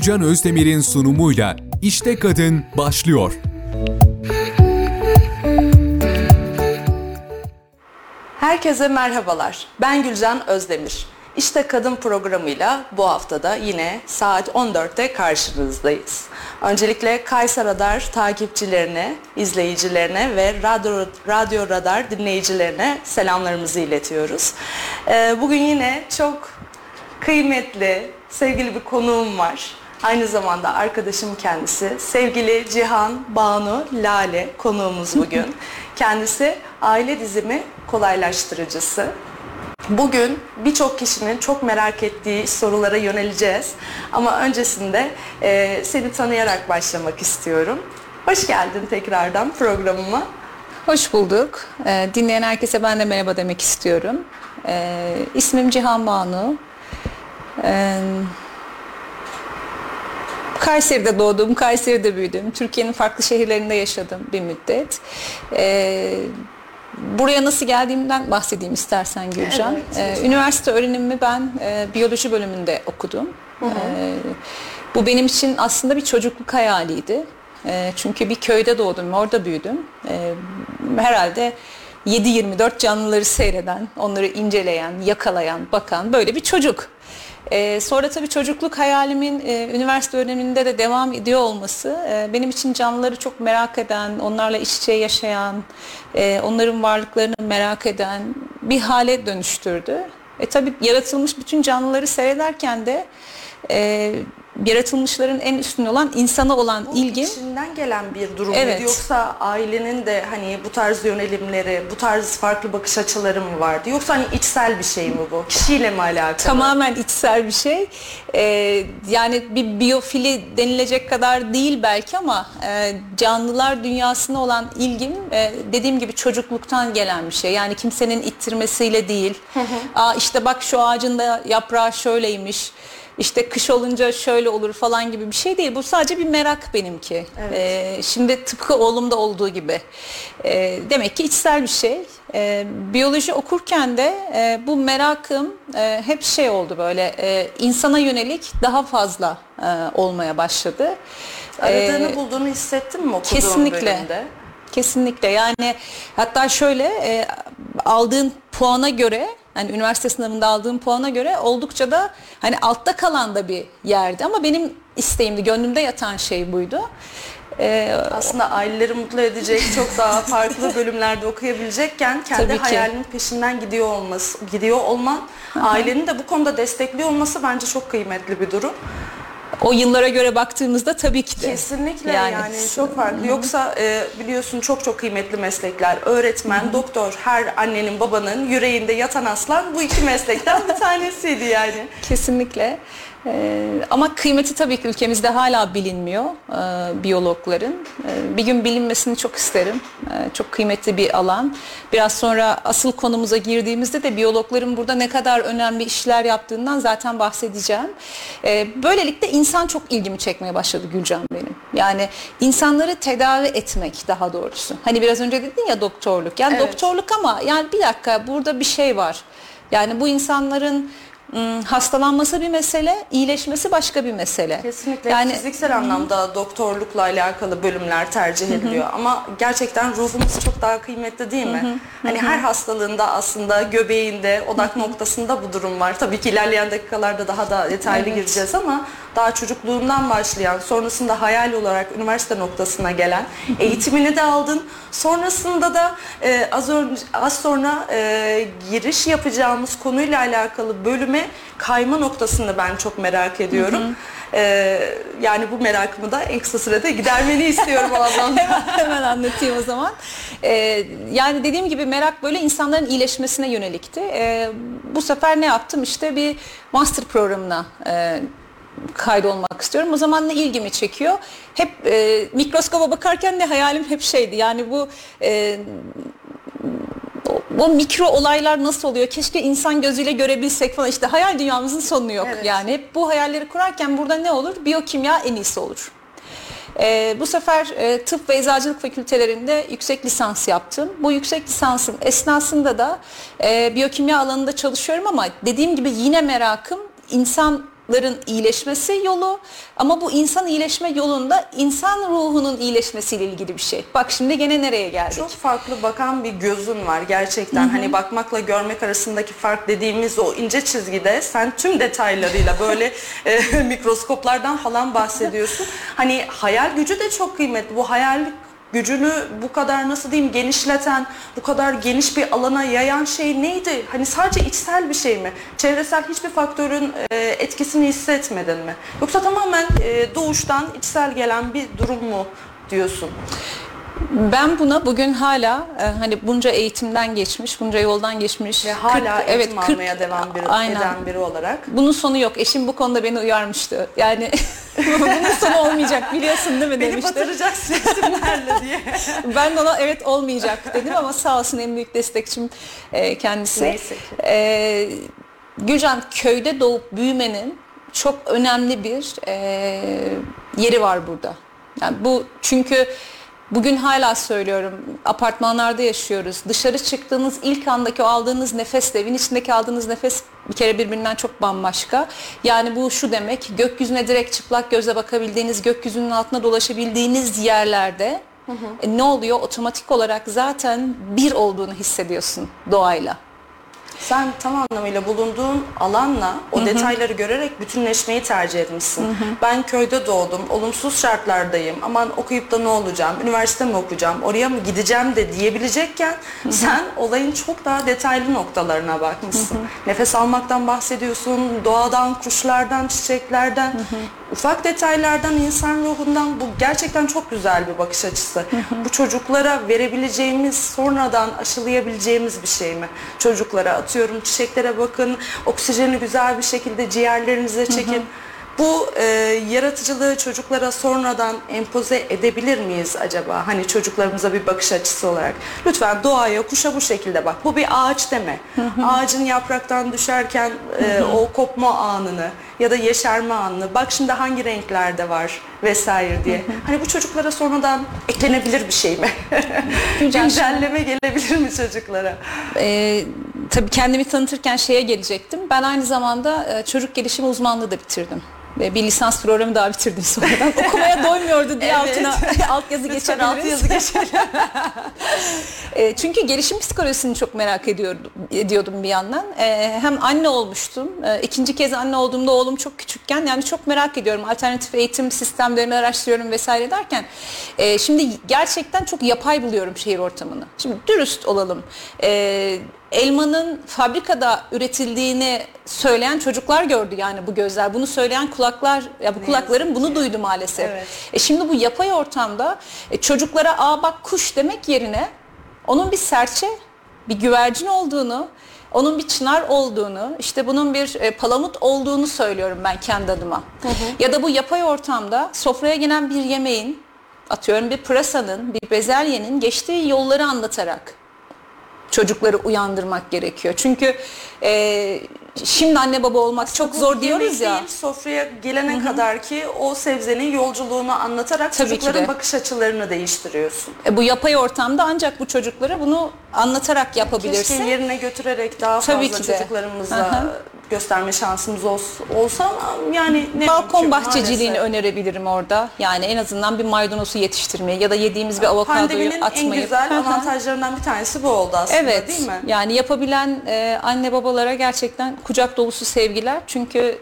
Gülcan Özdemir'in sunumuyla İşte Kadın başlıyor. Herkese merhabalar. Ben Gülcan Özdemir. İşte Kadın programıyla bu haftada yine saat 14'te karşınızdayız. Öncelikle Kayser Radar takipçilerine, izleyicilerine ve Radyo, Radyo Radar dinleyicilerine selamlarımızı iletiyoruz. Ee, bugün yine çok kıymetli, sevgili bir konuğum var. Aynı zamanda arkadaşım kendisi. Sevgili Cihan Banu Lale konuğumuz bugün. Kendisi aile dizimi kolaylaştırıcısı. Bugün birçok kişinin çok merak ettiği sorulara yöneleceğiz. Ama öncesinde e, seni tanıyarak başlamak istiyorum. Hoş geldin tekrardan programıma. Hoş bulduk. Ee, dinleyen herkese ben de merhaba demek istiyorum. Ee, ismim Cihan Banu. Ee, Kayseri'de doğdum, Kayseri'de büyüdüm. Türkiye'nin farklı şehirlerinde yaşadım bir müddet. Ee, buraya nasıl geldiğimden bahsedeyim istersen Gülcan. Evet. Ee, üniversite öğrenimimi ben e, biyoloji bölümünde okudum. Ee, bu benim için aslında bir çocukluk hayaliydi. Ee, çünkü bir köyde doğdum, orada büyüdüm. Ee, herhalde 7-24 canlıları seyreden, onları inceleyen, yakalayan, bakan böyle bir çocuk. Ee, sonra tabii çocukluk hayalimin e, üniversite öğreniminde de devam ediyor olması e, benim için canlıları çok merak eden, onlarla iç içe yaşayan, e, onların varlıklarını merak eden bir hale dönüştürdü. E tabii yaratılmış bütün canlıları seyrederken de e, yaratılmışların en üstün olan insana olan Bu ilgim içinden gelen bir durum Evet. muydu yoksa ailenin de hani bu tarz yönelimleri, bu tarz farklı bakış açıları mı vardı? Yoksa hani içsel bir şey mi bu? Kişiyle mi alakalı? Tamamen içsel bir şey. Ee, yani bir biyofili denilecek kadar değil belki ama e, canlılar dünyasına olan ilgim e, dediğim gibi çocukluktan gelen bir şey. Yani kimsenin ittirmesiyle değil. Aa işte bak şu ağacın da yaprağı şöyleymiş. İşte kış olunca şöyle olur falan gibi bir şey değil. Bu sadece bir merak benimki. Evet. Ee, şimdi tıpkı oğlumda olduğu gibi. Ee, demek ki içsel bir şey. Ee, biyoloji okurken de e, bu merakım e, hep şey oldu böyle e, insana yönelik daha fazla e, olmaya başladı. Aradığını Ee, bulduğunu hissettin mi okuduğun kesinlikle. bölümde? Kesinlikle yani hatta şöyle e, aldığın puana göre hani üniversite sınavında aldığım puana göre oldukça da hani altta kalan da bir yerdi ama benim isteğimdi gönlümde yatan şey buydu. E, Aslında aileleri mutlu edecek çok daha farklı bölümlerde okuyabilecekken kendi hayalinin peşinden gidiyor olması, gidiyor olman, ailenin de bu konuda destekliyor olması bence çok kıymetli bir durum. O yıllara göre baktığımızda tabii ki de. Kesinlikle yani, çok farklı. Yoksa e, biliyorsun çok çok kıymetli meslekler. Öğretmen, doktor, her annenin babanın yüreğinde yatan aslan bu iki meslekten bir tanesiydi yani. Kesinlikle. Ee, ama kıymeti tabii ki ülkemizde hala bilinmiyor e, biyologların. E, bir gün bilinmesini çok isterim. E, çok kıymetli bir alan. Biraz sonra asıl konumuza girdiğimizde de biyologların burada ne kadar önemli işler yaptığından zaten bahsedeceğim. E, böylelikle insan çok ilgimi çekmeye başladı Gülcan benim. Yani insanları tedavi etmek daha doğrusu. Hani biraz önce dedin ya doktorluk. Yani Evet. doktorluk ama yani bir dakika burada bir şey var. Yani bu insanların hastalanması bir mesele, iyileşmesi başka bir mesele. Kesinlikle Yani fiziksel anlamda doktorlukla alakalı bölümler tercih ediliyor ama gerçekten ruhumuz çok daha kıymetli değil mi? Hani her hastalığında aslında göbeğinde, odak noktasında bu durum var. Tabii ki ilerleyen dakikalarda daha da detaylı Evet. gireceğiz ama daha çocukluğundan başlayan, sonrasında hayal olarak üniversite noktasına gelen, eğitimini de aldın. Sonrasında da e, az önce az sonra e, giriş yapacağımız konuyla alakalı bölüme kayma noktasını ben çok merak ediyorum. E, yani bu merakımı da en kısa sürede gidermeni istiyorum o anlamda. hemen, hemen anlatayım o zaman. Ee, yani dediğim gibi merak böyle insanların iyileşmesine yönelikti. Ee, bu sefer ne yaptım? İşte bir master programına e, kaydolmak istiyorum. O zaman ne ilgimi çekiyor? Hep e, mikroskoba bakarken de hayalim hep şeydi. Yani bu e, o, mikro olaylar nasıl oluyor? Keşke insan gözüyle görebilsek falan. İşte hayal dünyamızın sonu yok. Evet. Yani hep bu hayalleri kurarken burada ne olur? Biyokimya en iyisi olur. Ee, bu sefer e, tıp ve eczacılık fakültelerinde yüksek lisans yaptım. Bu yüksek lisansım esnasında da e, biyokimya alanında çalışıyorum ama dediğim gibi yine merakım insan insanların iyileşmesi yolu ama bu insan iyileşme yolunda insan ruhunun iyileşmesiyle ilgili bir şey. Bak şimdi gene nereye geldik? Çok farklı bakan bir gözün var gerçekten. Hani bakmakla görmek arasındaki fark dediğimiz o ince çizgide sen tüm detaylarıyla böyle e, mikroskoplardan falan bahsediyorsun. Hani hayal gücü de çok kıymetli. Bu hayal gücünü bu kadar nasıl diyeyim genişleten, bu kadar geniş bir alana yayan şey neydi? Hani sadece içsel bir şey mi? Çevresel hiçbir faktörün e, etkisini hissetmedin mi? Yoksa tamamen e, doğuştan içsel gelen bir durum mu diyorsun? Ben buna bugün hala e, hani bunca eğitimden geçmiş, bunca yoldan geçmiş. Ve hala 40 eğitim evet, 40 almaya devam bir, aynen. eden biri olarak. Bunun sonu yok. Eşim bu konuda beni uyarmıştı. Yani bunun sonu olmayacak biliyorsun değil mi Beni demişti. batıracaksın isimlerle diye. Ben ona evet olmayacak dedim ama sağ olsun en büyük destekçim e, kendisi. Neyse ki. E, Gülcan köyde doğup büyümenin çok önemli bir e, yeri var burada. Yani bu çünkü bugün hala söylüyorum apartmanlarda yaşıyoruz. Dışarı çıktığınız ilk andaki o aldığınız nefesle evin içindeki aldığınız nefes bir kere birbirinden çok bambaşka. Yani bu şu demek gökyüzüne direkt çıplak gözle bakabildiğiniz, gökyüzünün altına dolaşabildiğiniz yerlerde e, ne oluyor? Otomatik olarak zaten bir olduğunu hissediyorsun doğayla. Sen tam anlamıyla bulunduğun alanla o detayları görerek bütünleşmeyi tercih etmişsin. Ben köyde doğdum, olumsuz şartlardayım. Aman okuyup da ne olacağım, üniversite mi okuyacağım, oraya mı gideceğim de diyebilecekken sen olayın çok daha detaylı noktalarına bakmışsın. Nefes almaktan bahsediyorsun, doğadan, kuşlardan, çiçeklerden, ufak detaylardan, insan ruhundan bu gerçekten çok güzel bir bakış açısı. Bu çocuklara verebileceğimiz, sonradan aşılayabileceğimiz bir şey mi? Çocuklara atıyorum çiçeklere bakın, oksijeni güzel bir şekilde ciğerlerinize çekin. Bu e, yaratıcılığı çocuklara sonradan empoze edebilir miyiz acaba? Hani çocuklarımıza bir bakış açısı olarak. Lütfen doğaya, kuşa bu şekilde bak. Bu bir ağaç deme. Ağacın yapraktan düşerken e, o kopma anını ya da yeşerme anını. Bak şimdi hangi renklerde var vesaire diye. Hani bu çocuklara sonradan eklenebilir bir şey mi? Güncel- Güncelleme gelebilir mi çocuklara? Ee, tabii kendimi tanıtırken şeye gelecektim. Ben aynı zamanda e, çocuk gelişimi uzmanlığı da bitirdim. Ve bir lisans programı daha bitirdim sonradan. Okumaya doymuyordu diye Evet. altına altyazı geçebiliriz. altyazı geçelim. E, çünkü gelişim psikolojisini çok merak ediyordum, ediyordum bir yandan. E, hem anne olmuştum. E, ikinci kez anne olduğumda oğlum çok küçükken yani çok merak ediyorum. Alternatif eğitim sistemlerini araştırıyorum vesaire derken. e, şimdi gerçekten çok yapay buluyorum şehir ortamını. Şimdi dürüst olalım. E, elmanın fabrikada üretildiğini söyleyen çocuklar gördü yani bu gözler. Bunu söyleyen kulaklar, ya bu kulaklarım bunu duydu maalesef. Evet. E şimdi bu yapay ortamda e, çocuklara aa bak kuş demek yerine onun bir serçe, bir güvercin olduğunu, onun bir çınar olduğunu, işte bunun bir e, palamut olduğunu söylüyorum ben kendi adıma. Ya da bu yapay ortamda sofraya gelen bir yemeğin, atıyorum bir pırasanın, bir bezelyenin geçtiği yolları anlatarak çocukları uyandırmak gerekiyor. Çünkü e, şimdi anne baba olmak çok zor diyoruz ya. Değil, sofraya gelene kadar ki o sebzenin yolculuğunu anlatarak Tabii ki çocukların de. bakış açılarını değiştiriyorsun. E, bu yapay ortamda ancak bu çocuklara bunu anlatarak yapabilirsin. Keşke yerine götürerik daha Tabii fazla ki de. çocuklarımızla. Gösterme şansımız olsa, olsa ama yani ne Balkon mümkün bahçeciliğini maalesef. önerebilirim orada. Yani en azından bir maydanozu yetiştirmeyi ya da yediğimiz bir avokadoyu Pandeminin atmayı. en güzel avantajlarından bir tanesi bu oldu aslında Evet. değil mi? Yani yapabilen e, anne babalara gerçekten kucak dolusu sevgiler. Çünkü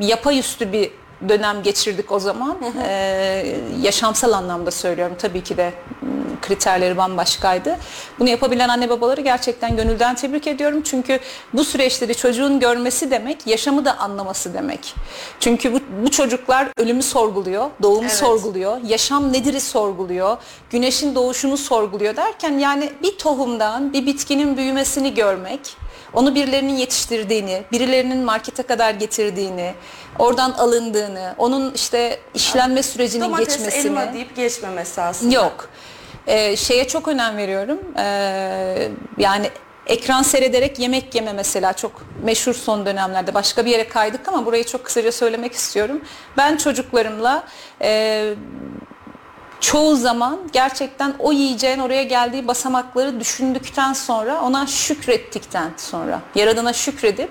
yapayüstü bir dönem geçirdik o zaman. E, yaşamsal anlamda söylüyorum. Tabii ki de kriterleri bambaşkaydı. Bunu yapabilen anne babaları gerçekten gönülden tebrik ediyorum. Çünkü bu süreçleri çocuğun görmesi demek, yaşamı da anlaması demek. Çünkü bu, bu çocuklar ölümü sorguluyor, doğumu Evet. sorguluyor, yaşam nedir'i sorguluyor, güneşin doğuşunu sorguluyor derken yani bir tohumdan bir bitkinin büyümesini görmek, onu birilerinin yetiştirdiğini, birilerinin markete kadar getirdiğini, oradan alındığını, onun işte işlenme sürecinin Domates, geçmesini. elma deyip geçmemesi aslında. Yok. Ee, şeye çok önem veriyorum. Ee, yani ekran seyrederek yemek yeme mesela çok meşhur son dönemlerde. Başka bir yere kaydık ama burayı çok kısaca söylemek istiyorum. Ben çocuklarımla e, çoğu zaman gerçekten o yiyeceğin oraya geldiği basamakları düşündükten sonra ona şükrettikten sonra yaradana şükredip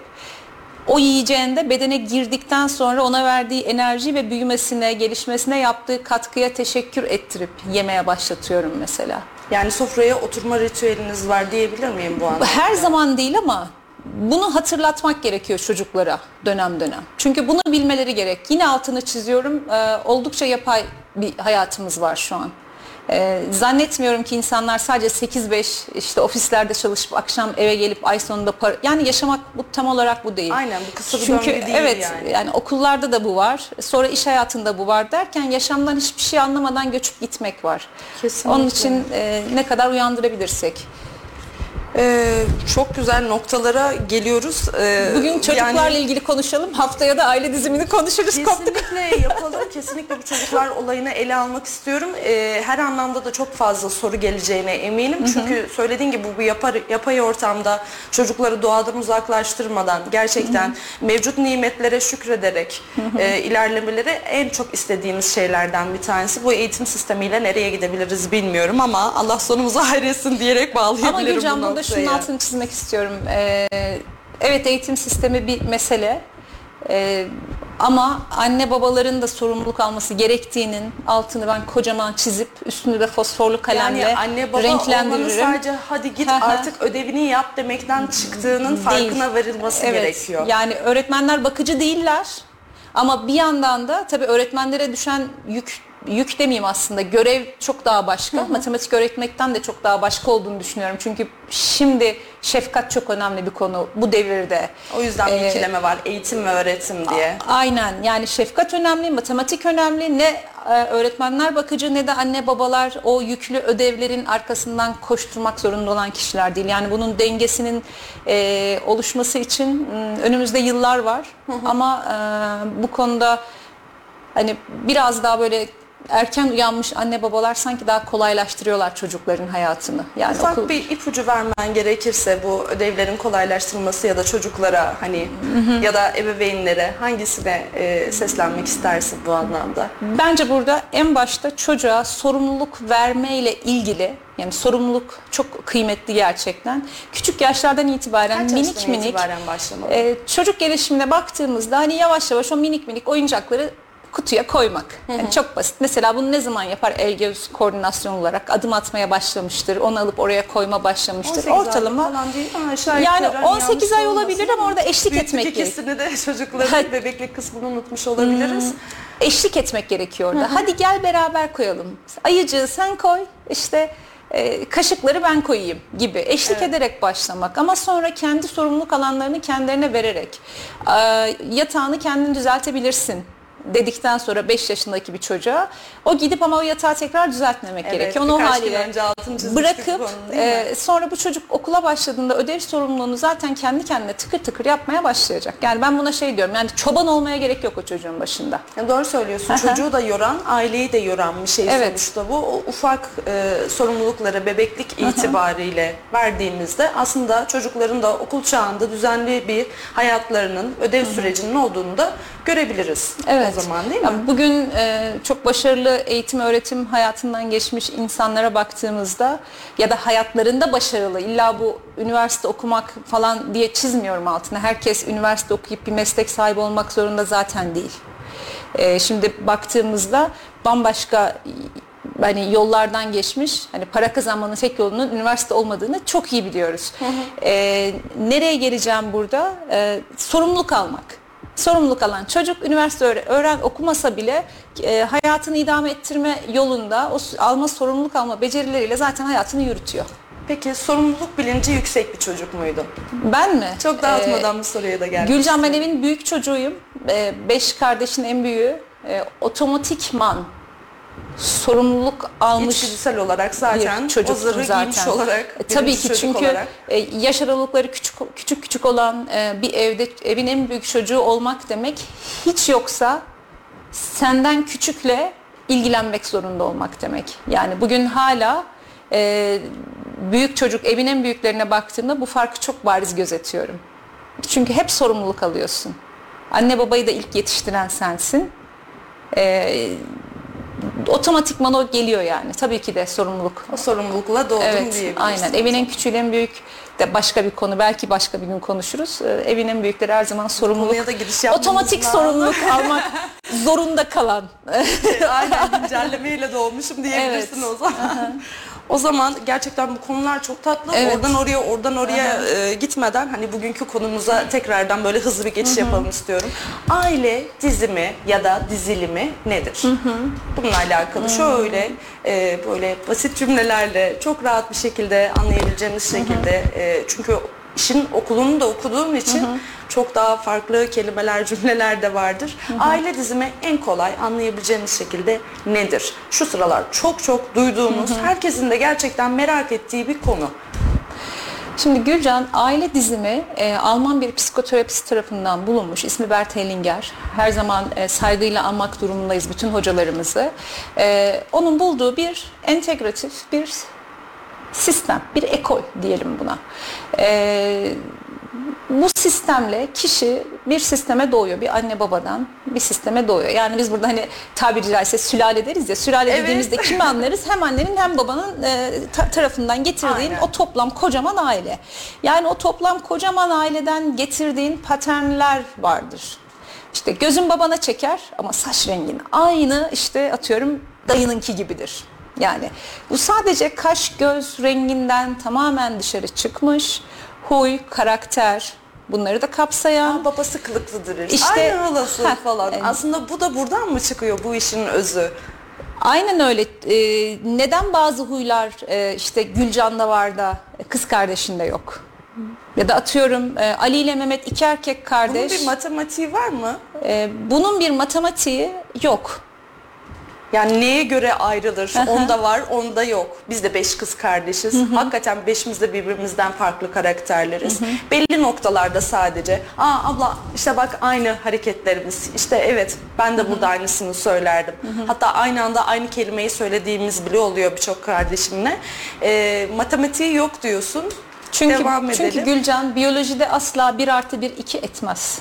o yiyeceğinde bedene girdikten sonra ona verdiği enerji ve büyümesine, gelişmesine yaptığı katkıya teşekkür ettirip yemeye başlatıyorum mesela. Yani sofraya oturma ritüeliniz var diyebilir miyim bu anda? Her zaman değil ama bunu hatırlatmak gerekiyor çocuklara dönem dönem. Çünkü bunu bilmeleri gerek. Yine altını çiziyorum. Ee, oldukça yapay bir hayatımız var şu an. Ee, zannetmiyorum ki insanlar sadece 8-5 işte ofislerde çalışıp akşam eve gelip ay sonunda para... Yani yaşamak bu tam olarak bu değil. Aynen, bu kısa bir Çünkü döngü değil evet, yani. yani okullarda da bu var. Sonra iş hayatında bu var derken yaşamdan hiçbir şey anlamadan göçüp gitmek var. Kesinlikle. Onun için e, ne kadar uyandırabilirsek. Ee, çok güzel noktalara geliyoruz. Ee, Bugün çocuklarla yani- ilgili konuşalım. Haftaya da aile dizimini konuşuruz. Kesinlikle yapalım. Kesinlikle bu çocuklar olayını ele almak istiyorum. Ee, her anlamda da çok fazla soru geleceğine eminim. Çünkü söylediğin gibi bu yapar, yapay ortamda çocukları doğadan uzaklaştırmadan gerçekten mevcut nimetlere şükrederek e, ilerlemeleri en çok istediğimiz şeylerden bir tanesi. Bu eğitim sistemiyle nereye gidebiliriz bilmiyorum ama Allah sonumuzu hayretsin diyerek bağlayabilirim Ama Gülcan bu burada noktayı. şunun altını çizmek istiyorum. Ee, evet eğitim sistemi bir mesele. Ee, ama anne babaların da sorumluluk alması gerektiğinin altını ben kocaman çizip üstünü de fosforlu kalemle Yani anne baba renklendiririm. sadece hadi git artık ödevini yap demekten çıktığının farkına varılması Evet, gerekiyor. Yani öğretmenler bakıcı değiller. Ama bir yandan da tabii öğretmenlere düşen yük yük demeyeyim aslında görev çok daha başka. Matematik öğretmekten de çok daha başka olduğunu düşünüyorum. Çünkü şimdi şefkat çok önemli bir konu bu devirde. O yüzden bir Ee, ikileme var eğitim ve öğretim diye. Aynen yani şefkat önemli, matematik önemli. Ne e, öğretmenler bakıcı ne de anne babalar o yüklü ödevlerin arkasından koşturmak zorunda olan kişiler değil. Yani bunun dengesinin e, oluşması için önümüzde yıllar var. Ama e, bu konuda hani biraz daha böyle erken uyanmış anne babalar sanki daha kolaylaştırıyorlar çocukların hayatını. Yani Ufak okul bir ipucu vermen gerekirse bu ödevlerin kolaylaştırılması ya da çocuklara hani ya da ebeveynlere hangisine e, seslenmek istersin bu anlamda? Bence burada en başta çocuğa sorumluluk vermeyle ilgili yani sorumluluk çok kıymetli gerçekten. Küçük yaşlardan itibaren Kaç minik minik itibaren başlamalı? e, çocuk gelişimine baktığımızda hani yavaş yavaş o minik minik oyuncakları kutuya koymak. Yani çok basit. Mesela bunu ne zaman yapar el göz koordinasyon olarak adım atmaya başlamıştır. Onu alıp oraya koyma başlamıştır. 18 aylık Ortalama falan değil mi? Aşağı Yani yukarı 18 yanlış ay olabilir ama orada eşlik Büyüklük etmek ikisini de çocukların bebeklik kısmını unutmuş olabiliriz. eşlik etmek gerekiyor orada. Hadi gel beraber koyalım. Ayıcığı sen koy, işte e, kaşıkları ben koyayım gibi eşlik ederek başlamak ama sonra kendi sorumluluk alanlarını kendilerine vererek e, yatağını kendin düzeltebilirsin dedikten sonra 5 yaşındaki bir çocuğa o gidip ama o yatağı tekrar düzeltmemek Evet, gerekiyor. Onu o haliyle bırakıp mi? e, sonra bu çocuk okula başladığında ödev sorumluluğunu zaten kendi kendine tıkır tıkır yapmaya başlayacak. Yani ben buna şey diyorum yani çoban olmaya gerek yok o çocuğun başında. Ya doğru söylüyorsun. Çocuğu da yoran, aileyi de yoran bir şey Evet. sonuçta bu. O ufak e, sorumlulukları bebeklik itibariyle verdiğimizde aslında çocukların da okul çağında düzenli bir hayatlarının, ödev sürecinin olduğunu da görebiliriz o zaman değil mi? Ya bugün e, çok başarılı eğitim öğretim hayatından geçmiş insanlara baktığımızda ya da hayatlarında başarılı illa bu üniversite okumak falan diye çizmiyorum altına. Herkes üniversite okuyup bir meslek sahibi olmak zorunda zaten değil. E, şimdi baktığımızda bambaşka hani yollardan geçmiş hani para kazanmanın tek yolunun üniversite olmadığını çok iyi biliyoruz. E, nereye geleceğim burada? E, sorumluluk almak sorumluluk alan çocuk üniversite öğre- öğren okumasa bile e, hayatını idame ettirme yolunda o alma sorumluluk alma becerileriyle zaten hayatını yürütüyor. Peki sorumluluk bilinci yüksek bir çocuk muydu? Ben mi? Çok dağıtmadan Ee, bu soruya da geldim. Gülcan ben evin büyük çocuğuyum. E, beş kardeşin en büyüğü. E, otomatikman sorumluluk almış İçgüdüsel olarak zaten o zırhı zaten. giymiş olarak. E, tabii ki çünkü olarak. e, yaş aralıkları küçük küçük küçük olan e, bir evde evin en büyük çocuğu olmak demek hiç yoksa senden küçükle ilgilenmek zorunda olmak demek. Yani bugün hala e, büyük çocuk evin en büyüklerine baktığımda bu farkı çok bariz gözetiyorum. Çünkü hep sorumluluk alıyorsun. Anne babayı da ilk yetiştiren sensin. E, otomatikman o geliyor yani. Tabii ki de sorumluluk. O sorumlulukla doğdum Evet, diyebiliriz. aynen. Evin en küçüğü en büyük de başka bir konu. Belki başka bir gün konuşuruz. Ee, Evin en büyükleri her zaman sorumluluk. da giriş Otomatik lazım. sorumluluk almak zorunda kalan. Aynen güncellemeyle doğmuşum diyebilirsin Evet. o zaman. O zaman gerçekten bu konular çok tatlı. Evet. Oradan oraya oradan oraya e, gitmeden hani bugünkü konumuza tekrardan böyle hızlı bir geçiş yapalım istiyorum. Aile dizimi ya da dizilimi nedir? Bununla alakalı şöyle e, böyle basit cümlelerle çok rahat bir şekilde anlayabileceğimiz şekilde e, çünkü işin okulunu da okuduğum için çok daha farklı kelimeler, cümleler de vardır. Aile dizimi en kolay anlayabileceğimiz şekilde nedir? Şu sıralar çok çok duyduğumuz, herkesin de gerçekten merak ettiği bir konu. Şimdi Gülcan aile dizimi e, Alman bir psikoterapist tarafından bulunmuş. İsmi Bert Hellinger. Her zaman e, saygıyla anmak durumundayız bütün hocalarımızı. E, onun bulduğu bir entegratif bir sistem, bir ekol diyelim buna. E, bu sistemle kişi bir sisteme doğuyor. Bir anne babadan bir sisteme doğuyor. Yani biz burada hani tabiri caizse sülale deriz ya. Sülale Evet. dediğimizde kimi anlarız? Hem annenin hem babanın e, ta- tarafından getirdiğin Aynen. o toplam kocaman aile. Yani o toplam kocaman aileden getirdiğin paternler vardır. İşte gözün babana çeker ama saç rengin aynı işte atıyorum dayınınki gibidir. Yani bu sadece kaş göz renginden tamamen dışarı çıkmış. Huy, karakter bunları da kapsayan Aa, babası kılıklıdır. İşte- Aynı halası Heh, falan. evet. Aslında bu da buradan mı çıkıyor bu işin özü? Aynen öyle. Ee, neden bazı huylar e, işte Gülcan'da var da kız kardeşinde yok? Ya da atıyorum e, Ali ile Mehmet iki erkek Bunun kardeş. bir matematiği var mı? E, bunun bir matematiği yok. Yani neye göre ayrılır? Onda var, onda yok. Biz de beş kız kardeşiz. Hakikaten beşimiz de birbirimizden farklı karakterleriz. Belli noktalarda sadece. Aa abla işte bak aynı hareketlerimiz. İşte evet ben de burada aynısını söylerdim. Hatta aynı anda aynı kelimeyi söylediğimiz bile oluyor birçok kardeşimle. Ee, matematiği yok diyorsun. Çünkü, Devam çünkü edelim. Gülcan biyolojide asla bir artı bir iki etmez.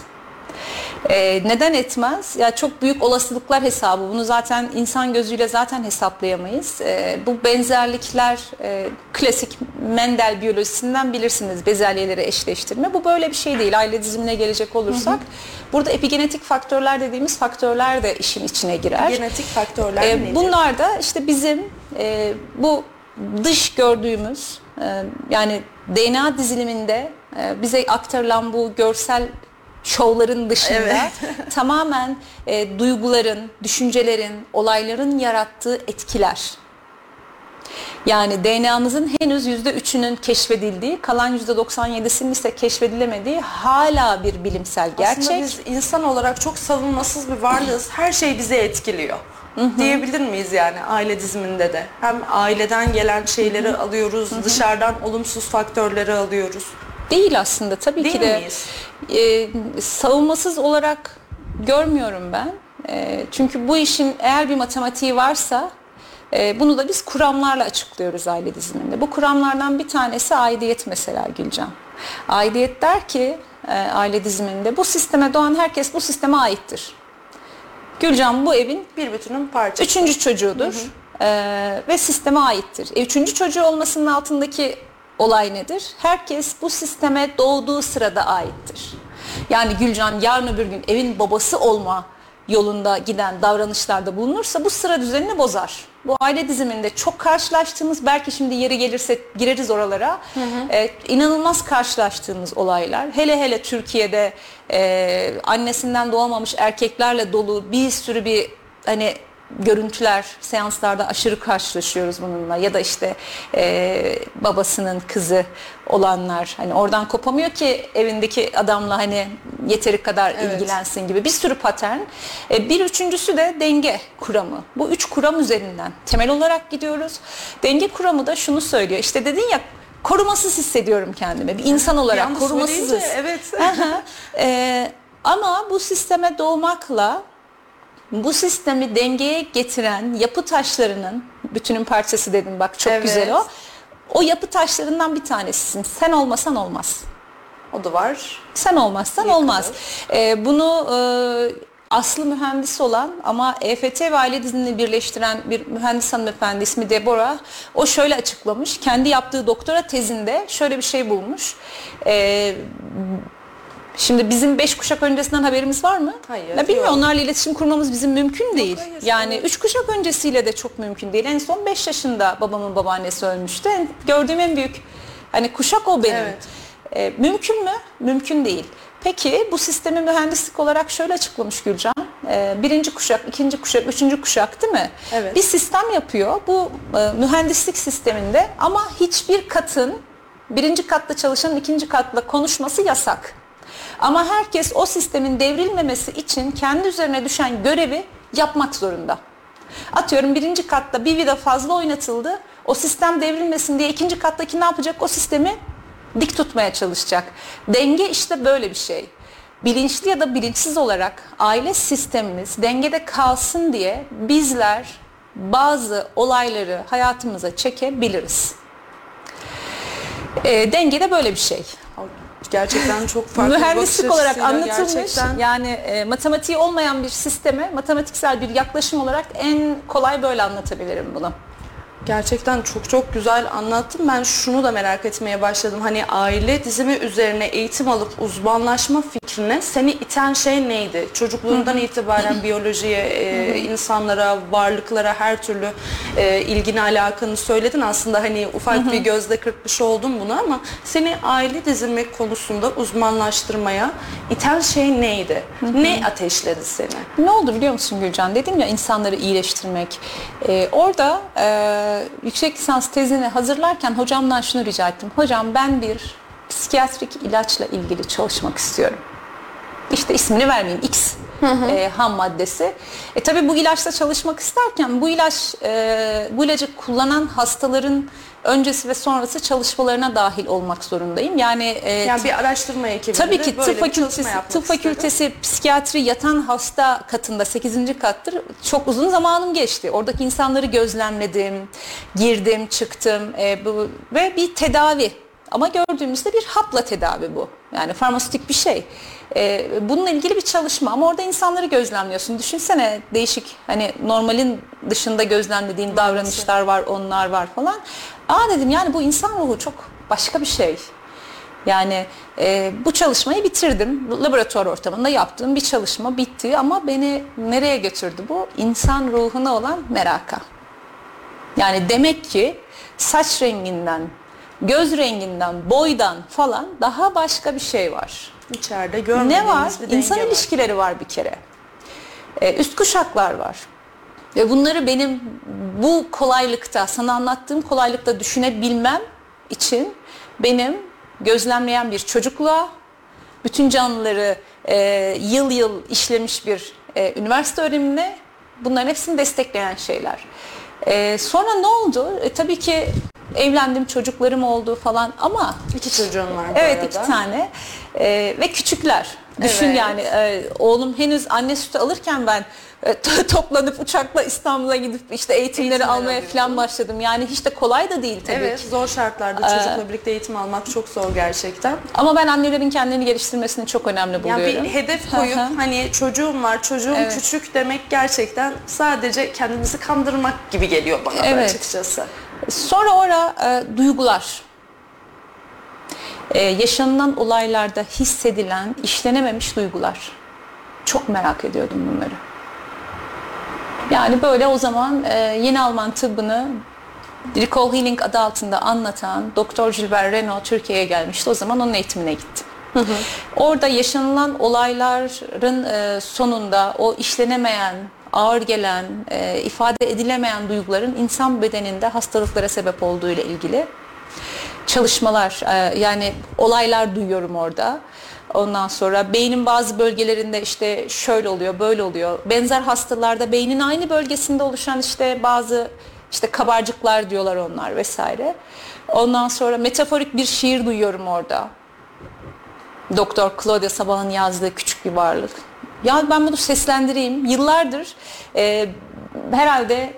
Ee, neden etmez? Ya çok büyük olasılıklar hesabı. Bunu zaten insan gözüyle zaten hesaplayamayız. Ee, bu benzerlikler e, klasik Mendel biyolojisinden bilirsiniz bezelyeleri eşleştirme. Bu böyle bir şey değil. Aile dizimine gelecek olursak burada epigenetik faktörler dediğimiz faktörler de işin içine girer. Genetik faktörler Ee, nedir? bunlar da işte bizim e, bu dış gördüğümüz e, yani DNA diziliminde e, bize aktarılan bu görsel şovların dışında Evet. tamamen e, duyguların, düşüncelerin, olayların yarattığı etkiler. Yani DNA'mızın henüz %3'ünün keşfedildiği, kalan %97'sinin ise keşfedilemediği hala bir bilimsel gerçek. Aslında biz insan olarak çok savunmasız bir varlığız. Her şey bizi etkiliyor. Diyebilir miyiz yani aile diziminde de? Hem aileden gelen şeyleri alıyoruz, dışarıdan olumsuz faktörleri alıyoruz. Değil aslında tabii Değil ki de miyiz? E, savunmasız olarak görmüyorum ben. E, çünkü bu işin eğer bir matematiği varsa e, bunu da biz kuramlarla açıklıyoruz aile diziminde. Bu kuramlardan bir tanesi aidiyet mesela Gülcan. Aidiyet der ki e, aile diziminde bu sisteme doğan herkes bu sisteme aittir. Gülcan bu evin Bir bütünün parçası. Üçüncü çocuğudur Ee, ve sisteme aittir. E, üçüncü çocuğu olmasının altındaki olay nedir? Herkes bu sisteme doğduğu sırada aittir. Yani Gülcan yarın öbür gün evin babası olma yolunda giden davranışlarda bulunursa bu sıra düzenini bozar. Bu aile diziminde çok karşılaştığımız belki şimdi yeri gelirse gireriz oralara e, inanılmaz karşılaştığımız olaylar. Hele hele Türkiye'de e, annesinden doğamamış erkeklerle dolu bir sürü bir hani görüntüler seanslarda aşırı karşılaşıyoruz bununla ya da işte e, babasının kızı olanlar hani oradan kopamıyor ki evindeki adamla hani yeteri kadar Evet. ilgilensin gibi bir sürü patern. E, bir üçüncüsü de denge kuramı. Bu üç kuram üzerinden temel olarak gidiyoruz. Denge kuramı da şunu söylüyor. İşte dedin ya korumasız hissediyorum kendimi. Bir insan olarak anda korumasızız. söyleyince evet. Ee, ama bu sisteme doğmakla bu sistemi dengeye getiren yapı taşlarının bütünün parçası dedim bak çok Evet. güzel o. O yapı taşlarından bir tanesisin. Sen olmasan olmaz. O da var. Sen olmazsan Yakınız. olmaz. Ee, bunu e, aslı mühendis olan ama EFT ve aile dizini birleştiren bir mühendis hanımefendi ismi Deborah. O şöyle açıklamış. Kendi yaptığı doktora tezinde şöyle bir şey bulmuş. Ee, Şimdi bizim beş kuşak öncesinden haberimiz var mı? Hayır, Ya bilmiyorum yok. onlarla iletişim kurmamız bizim mümkün değil. hayır, yani evet. üç kuşak öncesiyle de çok mümkün değil. En son 5 yaşında babamın babaannesi ölmüştü. En- Gördüğüm en büyük hani kuşak o benim. Evet. Ee, mümkün mü? Mümkün değil. Peki bu sistemi mühendislik olarak şöyle açıklamış Gülcan. Ee, birinci kuşak, ikinci kuşak, üçüncü kuşak değil mi? Evet. Bir sistem yapıyor. Bu e, mühendislik sisteminde ama hiçbir katın birinci katta çalışan ikinci katla konuşması yasak. Ama herkes o sistemin devrilmemesi için kendi üzerine düşen görevi yapmak zorunda. Atıyorum birinci katta bir vida fazla oynatıldı. O sistem devrilmesin diye ikinci kattaki ne yapacak? O sistemi dik tutmaya çalışacak. Denge işte böyle bir şey. Bilinçli ya da bilinçsiz olarak aile sistemimiz dengede kalsın diye bizler bazı olayları hayatımıza çekebiliriz. E, denge de böyle bir şey. Gerçekten çok farklı bir bakış Mühendislik olarak anlatılmış gerçekten- yani e, matematiği olmayan bir sisteme matematiksel bir yaklaşım olarak en kolay böyle anlatabilirim bunu. Gerçekten çok çok güzel anlattın. Ben şunu da merak etmeye başladım. Hani aile dizimi üzerine eğitim alıp uzmanlaşma fikrine seni iten şey neydi? Çocukluğundan itibaren biyolojiye, e, insanlara, varlıklara her türlü e, ilgini alakanı söyledin. Aslında hani ufak bir gözle kırpmış oldum bunu ama seni aile dizimi konusunda uzmanlaştırmaya iten şey neydi? Ne ateşledi seni? Ne oldu biliyor musun Gülcan? Dedim ya insanları iyileştirmek. Ee, orada e, yüksek lisans tezini hazırlarken hocamdan şunu rica ettim. Hocam ben bir psikiyatrik ilaçla ilgili çalışmak istiyorum. İşte ismini vermeyeyim X e, ham maddesi. E tabii bu ilaçla çalışmak isterken bu ilaç e, bu ilacı kullanan hastaların öncesi ve sonrası çalışmalarına dahil olmak zorundayım. Yani, e, Yani bir araştırma ekibinde Tabii ki tıp fakültesi, tıp fakültesi psikiyatri yatan hasta katında 8. kattır. Çok uzun zamanım geçti. Oradaki insanları gözlemledim, girdim, çıktım e, bu, ve bir tedavi. Ama gördüğümüzde bir hapla tedavi bu. Yani farmasötik bir şey. E, bununla ilgili bir çalışma ama orada insanları gözlemliyorsun. Düşünsene değişik hani normalin dışında gözlemlediğin davranışlar var, onlar var falan. Aa dedim yani bu insan ruhu çok başka bir şey. Yani e, bu çalışmayı bitirdim. Laboratuvar ortamında yaptığım bir çalışma bitti ama beni nereye götürdü bu? İnsan ruhuna olan meraka. Yani demek ki saç renginden, göz renginden, boydan falan daha başka bir şey var. İçeride görmediğimiz Ne var? bir denge İnsan var. ilişkileri var bir kere. Ee, üst kuşaklar var. Ve bunları benim bu kolaylıkta, sana anlattığım kolaylıkta düşünebilmem için benim gözlemleyen bir çocukluğa, bütün canlıları e, yıl yıl işlemiş bir e, üniversite öğrenimine bunların hepsini destekleyen şeyler. E, sonra ne oldu? E, tabii ki evlendim, çocuklarım oldu falan ama İki çocuğun var bu Evet arada. iki tane Ee, ve küçükler. Düşün Evet. yani e, oğlum henüz anne sütü alırken ben e, toplanıp uçakla İstanbul'a gidip işte eğitimleri Eğitimler almaya falan başladım. Yani hiç de kolay da değil tabii Evet ki. zor şartlarda çocukla birlikte eğitim almak çok zor gerçekten. Ama ben annelerin kendini geliştirmesini çok önemli Yani buluyorum. bir hedef koyup hani çocuğum var, çocuğum Evet. küçük demek gerçekten sadece kendimizi kandırmak gibi geliyor bana da Evet. açıkçası. Sonra ora e, duygular. E, yaşanılan olaylarda hissedilen, işlenememiş duygular. Çok merak ediyordum bunları. Yani böyle o zaman e, yeni Alman tıbbını Recall Healing adı altında anlatan Doktor Gilbert Renault Türkiye'ye gelmişti. O zaman onun eğitimine gittim. Orada yaşanılan olayların e, sonunda o işlenemeyen, ağır gelen, e, ifade edilemeyen duyguların insan bedeninde hastalıklara sebep olduğu ile ilgili çalışmalar e, yani olaylar duyuyorum orada. Ondan sonra beynin bazı bölgelerinde işte şöyle oluyor, böyle oluyor. Benzer hastalarda beynin aynı bölgesinde oluşan işte bazı işte kabarcıklar diyorlar onlar vesaire. Ondan sonra metaforik bir şiir duyuyorum orada. Doktor Claudia Sabah'ın yazdığı küçük bir varlık. Ya ben bunu seslendireyim. Yıllardır e, herhalde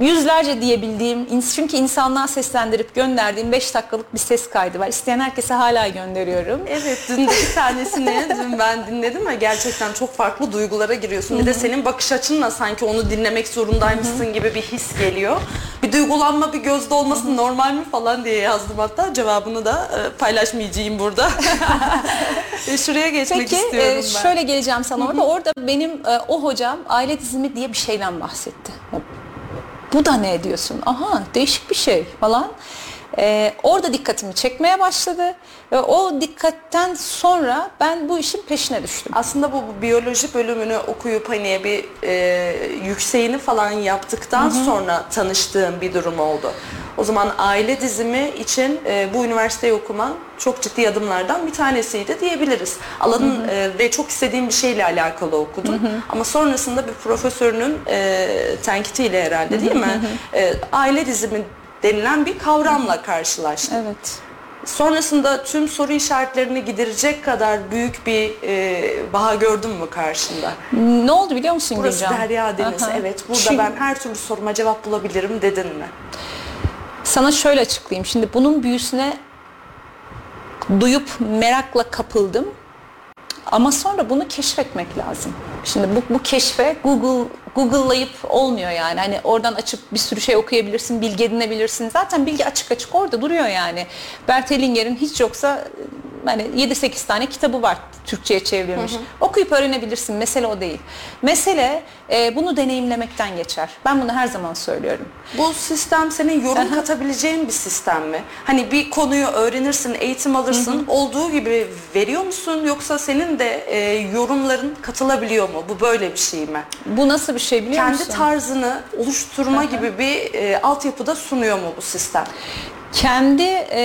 yüzlerce diyebildiğim çünkü insanlığa seslendirip gönderdiğim 5 dakikalık bir ses kaydı var. İsteyen herkese hala gönderiyorum. Evet dün de bir tanesini dün ben dinledim ve gerçekten çok farklı duygulara giriyorsun. Bir de senin bakış açınla sanki onu dinlemek zorundaymışsın gibi bir his geliyor. Bir duygulanma bir gözde olması normal mi falan diye yazdım hatta cevabını da e, paylaşmayacağım burada. E, Şuraya geçmek Peki istiyorum e, ben. şöyle geleceğim sana orada. Orada benim o hocam aile dizimi diye bir şeyden bahsetti. Bu da ne diyorsun? Aha değişik bir şey falan. E, orada dikkatimi çekmeye başladı. Ve o dikkatten sonra ben bu işin peşine düştüm. Aslında bu, bu biyoloji bölümünü okuyup hani bir e, yükseğini falan yaptıktan sonra tanıştığım bir durum oldu. O zaman aile dizimi için e, bu üniversiteyi okuman çok ciddi adımlardan bir tanesiydi diyebiliriz. Alanın e, ve çok istediğim bir şeyle alakalı okudum. Ama sonrasında bir profesörünün e, tenkitiyle herhalde değil mi? E, aile dizimi denilen bir kavramla karşılaştım. Evet. Sonrasında tüm soru işaretlerini giderecek kadar büyük bir e, baha gördün mü karşında? Ne oldu biliyor musun Burası Gülcan? Derya Deniz. Aha. Evet burada Şimdi- ben her türlü soruma cevap bulabilirim dedin mi? Sana şöyle açıklayayım. Şimdi bunun büyüsüne duyup merakla kapıldım. Ama sonra bunu keşfetmek lazım. Şimdi bu, bu keşfe Google Google'layıp olmuyor yani. Hani oradan açıp bir sürü şey okuyabilirsin, bilgi edinebilirsin. Zaten bilgi açık açık orada duruyor yani. Bert Hellinger'in hiç yoksa hani 7-8 tane kitabı var Türkçe'ye çevrilmiş. Okuyup öğrenebilirsin. Mesele o değil. Mesele e, bunu deneyimlemekten geçer. Ben bunu her zaman söylüyorum. Bu sistem senin yorum katabileceğin bir sistem mi? Hani bir konuyu öğrenirsin, eğitim alırsın, olduğu gibi veriyor musun? Yoksa senin de e, yorumların katılabiliyor mu? Bu böyle bir şey mi? Bu nasıl bir şey biliyor Kendi musun? tarzını oluşturma gibi bir e, altyapıda sunuyor mu bu sistem? Kendi e,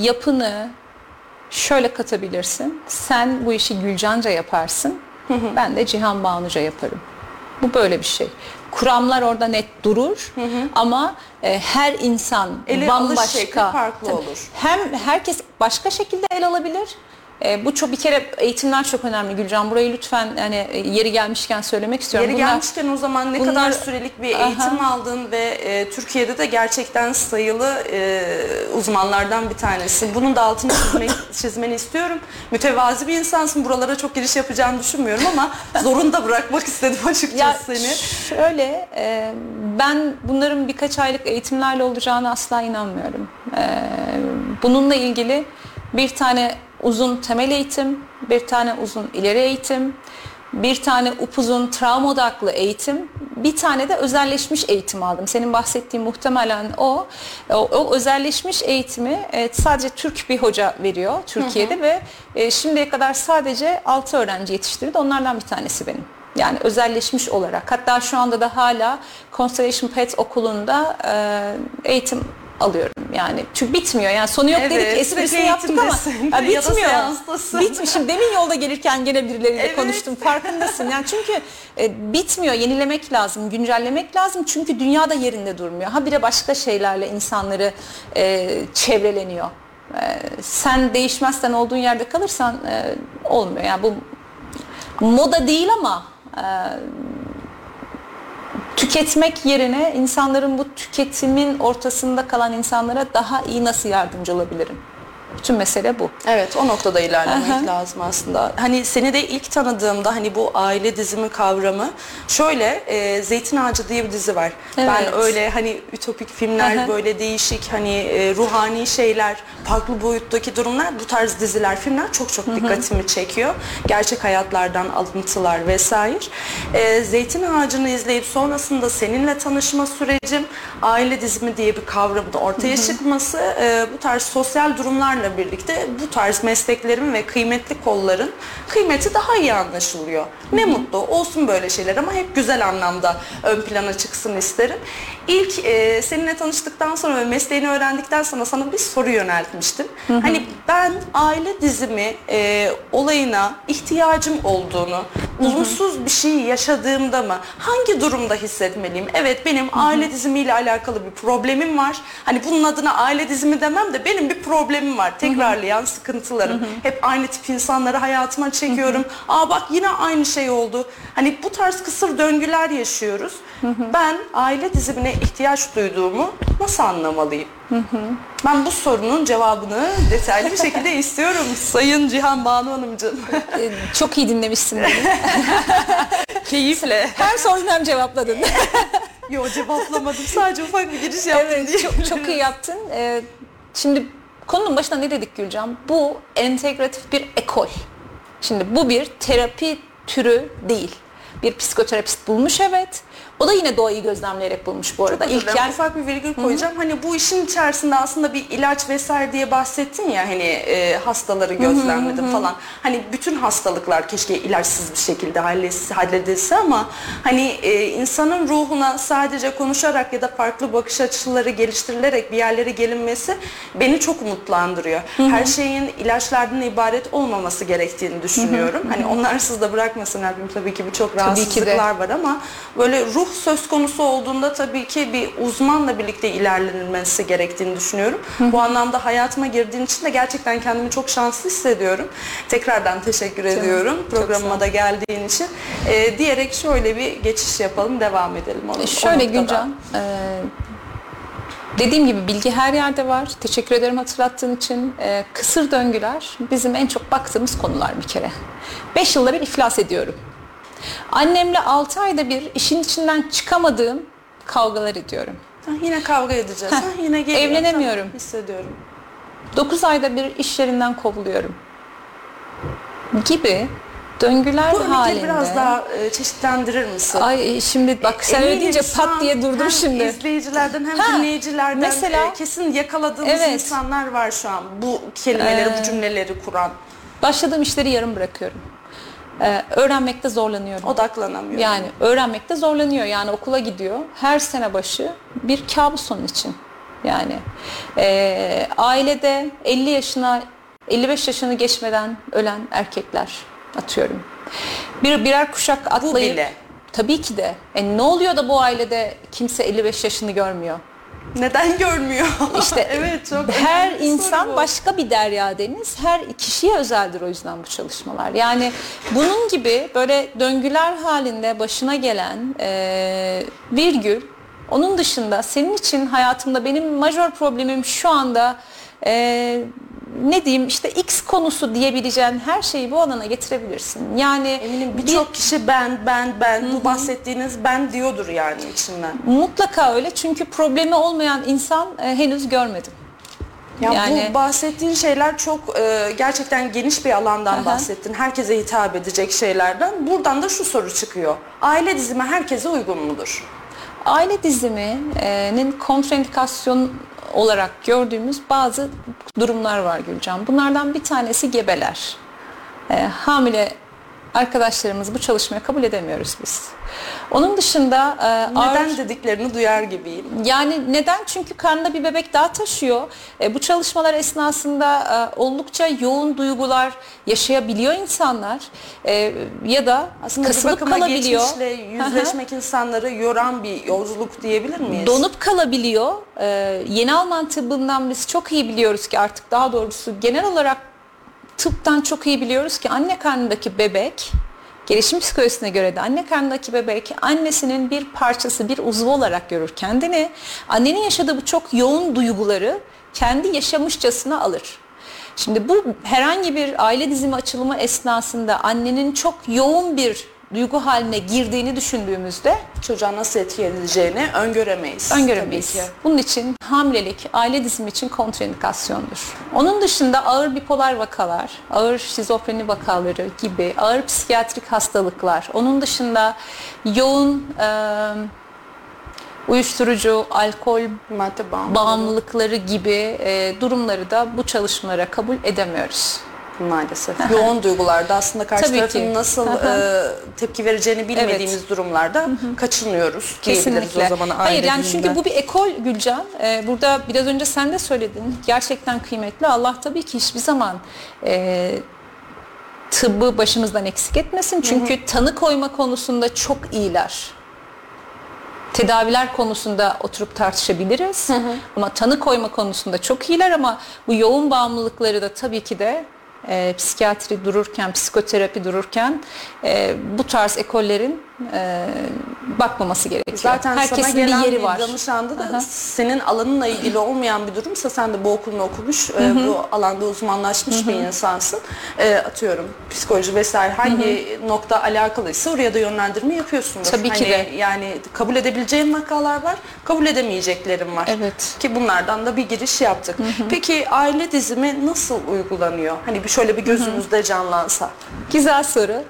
yapını şöyle katabilirsin. Sen bu işi Gülcanca yaparsın. ben de Cihan Banuca yaparım. Bu böyle bir şey. Kuramlar orada net durur ama e, her insan Ele bambaşka. farklı Tabii. olur. Hem herkes başka şekilde el alabilir. E, bu çok bir kere eğitimler çok önemli Gülcan. Burayı lütfen hani yeri gelmişken söylemek istiyorum. Yeri Bunlar- gelmişken o zaman ne bunlar- kadar sürelik bir eğitim aldın ve e, Türkiye'de de gerçekten sayılı e, uzmanlardan bir tanesi. Bunun da altını çizmek, çizmeni istiyorum. Mütevazi bir insansın. Buralara çok giriş yapacağını düşünmüyorum ama zorunda bırakmak istedim açıkçası Ya seni. şöyle e, ben bunların birkaç aylık eğitimlerle olacağını asla inanmıyorum. E, bununla ilgili bir tane uzun temel eğitim, bir tane uzun ileri eğitim, bir tane upuzun travma odaklı eğitim, bir tane de özelleşmiş eğitim aldım. Senin bahsettiğin muhtemelen o. O, o özelleşmiş eğitimi e, sadece Türk bir hoca veriyor Türkiye'de ve e, şimdiye kadar sadece 6 öğrenci yetiştirdi. Onlardan bir tanesi benim. Yani özelleşmiş olarak. Hatta şu anda da hala Constellation Pet okulunda e, eğitim alıyorum yani. Çünkü bitmiyor. Yani sonu yok Evet, dedik esprisini yaptık ama ya ya bitmiyor. Bitmiş. Şimdi demin yolda gelirken gene birileriyle Evet. konuştum. Farkındasın. Yani çünkü e, bitmiyor. Yenilemek lazım güncellemek lazım. Çünkü dünya da yerinde durmuyor. Habire başka şeylerle insanları e, çevreleniyor. E, sen değişmezsen olduğun yerde kalırsan e, olmuyor. Yani bu moda değil ama e, tüketmek yerine insanların bu tüketimin ortasında kalan insanlara daha iyi nasıl yardımcı olabilirim? Bütün mesele bu. Evet o noktada ilerlemek Aha. lazım aslında. Hani seni de ilk tanıdığımda hani bu aile dizimi kavramı şöyle e, Zeytin Ağacı diye bir dizi var. Evet. Ben öyle hani ütopik filmler Aha. böyle değişik hani e, ruhani şeyler farklı boyuttaki durumlar bu tarz diziler filmler çok çok dikkatimi çekiyor. Gerçek hayatlardan alıntılar vesaire. E, Zeytin Ağacı'nı izleyip sonrasında seninle tanışma sürecim aile dizimi diye bir kavramın ortaya çıkması e, bu tarz sosyal durumlarla birlikte bu tarz mesleklerin ve kıymetli kolların kıymeti daha iyi anlaşılıyor. Ne mutlu olsun böyle şeyler ama hep güzel anlamda ön plana çıksın isterim. İlk e, seninle tanıştıktan sonra ve mesleğini öğrendikten sonra sana bir soru yöneltmiştim. Hani ben aile dizimi e, olayına ihtiyacım olduğunu olumsuz bir şey yaşadığımda mı? Hangi durumda hissetmeliyim? Evet benim aile dizimiyle alakalı bir problemim var. Hani bunun adına aile dizimi demem de benim bir problemim var. Tekrarlayan sıkıntılarım. Hep aynı tip insanları hayatıma çekiyorum. Aa bak yine aynı şey oldu. Hani bu tarz kısır döngüler yaşıyoruz. Ben aile dizimine ihtiyaç duyduğumu nasıl anlamalıyım? Ben bu sorunun cevabını detaylı bir şekilde istiyorum Sayın Cihan Banu Hanımcığım. Ee, Çok iyi dinlemişsin beni. Keyifle. Hem sordun hem cevapladın. Yo cevaplamadım. Sadece ufak bir giriş yaptım evet, diye. çok, çok iyi yaptın. Ee, şimdi konunun başında ne dedik Gülcan? Bu entegratif bir ekol. Şimdi bu bir terapi türü değil. Bir psikoterapist bulmuş evet. O da yine doğayı gözlemleyerek bulmuş bu arada. Özür dilerim, İlker ufak bir virgül koyacağım. Hani bu işin içerisinde aslında bir ilaç vesaire diye bahsettin ya hani e, hastaları gözlemledim falan. Hani bütün hastalıklar keşke ilaçsız bir şekilde halledilse, ama hani e, insanın ruhuna sadece konuşarak ya da farklı bakış açıları geliştirilerek bir yerlere gelinmesi beni çok umutlandırıyor. Her şeyin ilaçlardan ibaret olmaması gerektiğini düşünüyorum. Hani onlarsız da bırakmasınlar benim tabii ki birçok rahatsızlıklar var ama böyle ruh söz konusu olduğunda tabii ki bir uzmanla birlikte ilerlenilmesi gerektiğini düşünüyorum. Bu anlamda hayatıma girdiğin için de gerçekten kendimi çok şanslı hissediyorum. Tekrardan teşekkür ediyorum çok programıma da geldiğin için. Ee, diyerek şöyle bir geçiş yapalım, devam edelim. O, o Şöyle noktada. Gülcan, e, dediğim gibi bilgi her yerde var. Teşekkür ederim hatırlattığın için. E, kısır döngüler bizim en çok baktığımız konular bir kere. 5 yılda bir iflas ediyorum. Annemle 6 ayda bir işin içinden çıkamadığım kavgalar ediyorum. Ha, yine kavga edeceğiz. Ha, yine geliyor. Evlenemiyorum. Tamam, hissediyorum. 9 ayda bir iş yerinden kovuluyorum. Gibi döngüler Bu halinde. biraz daha e, çeşitlendirir misin? Ay şimdi bak sen öyle Eminim deyince pat diye durdum hem şimdi. izleyicilerden hem Ha, dinleyicilerden mesela- e, kesin yakaladığımız Evet. insanlar var şu an bu kelimeleri, Ee, bu cümleleri kuran. Başladığım işleri yarım bırakıyorum. Ee, öğrenmekte zorlanıyorum. Odaklanamıyor. Yani öğrenmekte zorlanıyor. Yani okula gidiyor. Her sene başı bir kabus onun için. Yani e, ailede 50 yaşına 55 yaşını geçmeden ölen erkekler atıyorum. Bir birer kuşak atlayıp bile. tabii ki de. E, ne oluyor da bu ailede kimse 55 yaşını görmüyor? Neden görmüyor? İşte evet çok her insan bu. başka bir derya deniz. Her kişiye özeldir o yüzden bu çalışmalar. Yani bunun gibi böyle döngüler halinde başına gelen e, virgül onun dışında senin için hayatımda benim majör problemim şu anda e, ne diyeyim işte X konusu diyebileceğin her şeyi bu alana getirebilirsin. Yani Eminim bir- birçok kişi ben, ben, ben, bu bahsettiğiniz ben diyordur yani içinden. mutlaka öyle çünkü problemi olmayan insan e, henüz görmedim. Ya Yani- bu bahsettiğin şeyler çok e, gerçekten geniş bir alandan Aha. bahsettin. Herkese hitap edecek şeylerden. Buradan da şu soru çıkıyor. Aile dizimi herkese uygun mudur? Aile diziminin kontraindikasyon olarak gördüğümüz bazı durumlar var Gülcan. Bunlardan bir tanesi gebeler. E, hamile arkadaşlarımız bu çalışmaya kabul edemiyoruz biz. Onun dışında e, Neden ağır- dediklerini duyar gibiyim. yani neden? Çünkü karnında bir bebek daha taşıyor. E, bu çalışmalar esnasında e, oldukça yoğun duygular yaşayabiliyor insanlar. E, ya da Aslında kasılıp kalabiliyor. geçmişle yüzleşmek insanları yoran bir yolculuk diyebilir miyiz? Donup kalabiliyor. E, yeni Alman tıbbından biz çok iyi biliyoruz ki artık daha doğrusu genel olarak tıptan çok iyi biliyoruz ki anne karnındaki bebek gelişim psikolojisine göre de anne karnındaki bebek annesinin bir parçası, bir uzvu olarak görür kendini. Annenin yaşadığı bu çok yoğun duyguları kendi yaşamışçasına alır. Şimdi bu herhangi bir aile dizimi açılımı esnasında annenin çok yoğun bir duygu haline girdiğini düşündüğümüzde Çocuğa nasıl etki edileceğini öngöremeyiz. öngöremeyiz. Bunun için hamilelik aile dizimi için kontraindikasyondur. Onun dışında ağır bipolar vakalar, ağır şizofreni vakaları gibi ağır psikiyatrik hastalıklar, onun dışında yoğun e, uyuşturucu, alkol Madde bağımlılıkları gibi e, durumları da bu çalışmalara kabul edemiyoruz. Maalesef. Yoğun duygularda aslında karşı Tabii tarafın ki. nasıl e, tepki vereceğini bilmediğimiz durumlarda kaçınıyoruz diyebiliriz Kesinlikle. o zaman aile Hayır yani çünkü bu bir ekol Gülcan. Ee, burada biraz önce sen de söyledin. Gerçekten kıymetli. Allah tabii ki hiçbir zaman e, tıbbı başımızdan eksik etmesin. Çünkü tanı koyma konusunda çok iyiler. Tedaviler konusunda oturup tartışabiliriz. Ama tanı koyma konusunda çok iyiler ama bu yoğun bağımlılıkları da tabii ki de e, psikiyatri dururken, psikoterapi dururken e, bu tarz ekollerin e, bakmaması gerekiyor. Zaten Herkesin sana gelen bir yeri var. danışanda da Aha. senin alanınla ilgili olmayan bir durumsa sen de bu okulunu okumuş, e, bu alanda uzmanlaşmış bir insansın. E, atıyorum psikoloji vesaire hangi nokta alakalıysa oraya da yönlendirme yapıyorsundur. Tabii ki Hani de. Yani kabul edebileceğin vakalar var, kabul edemeyeceklerin var. Evet. Ki bunlardan da bir giriş yaptık. Peki aile dizimi nasıl uygulanıyor? Hani bir şöyle bir gözümüzde canlansa. Güzel soru.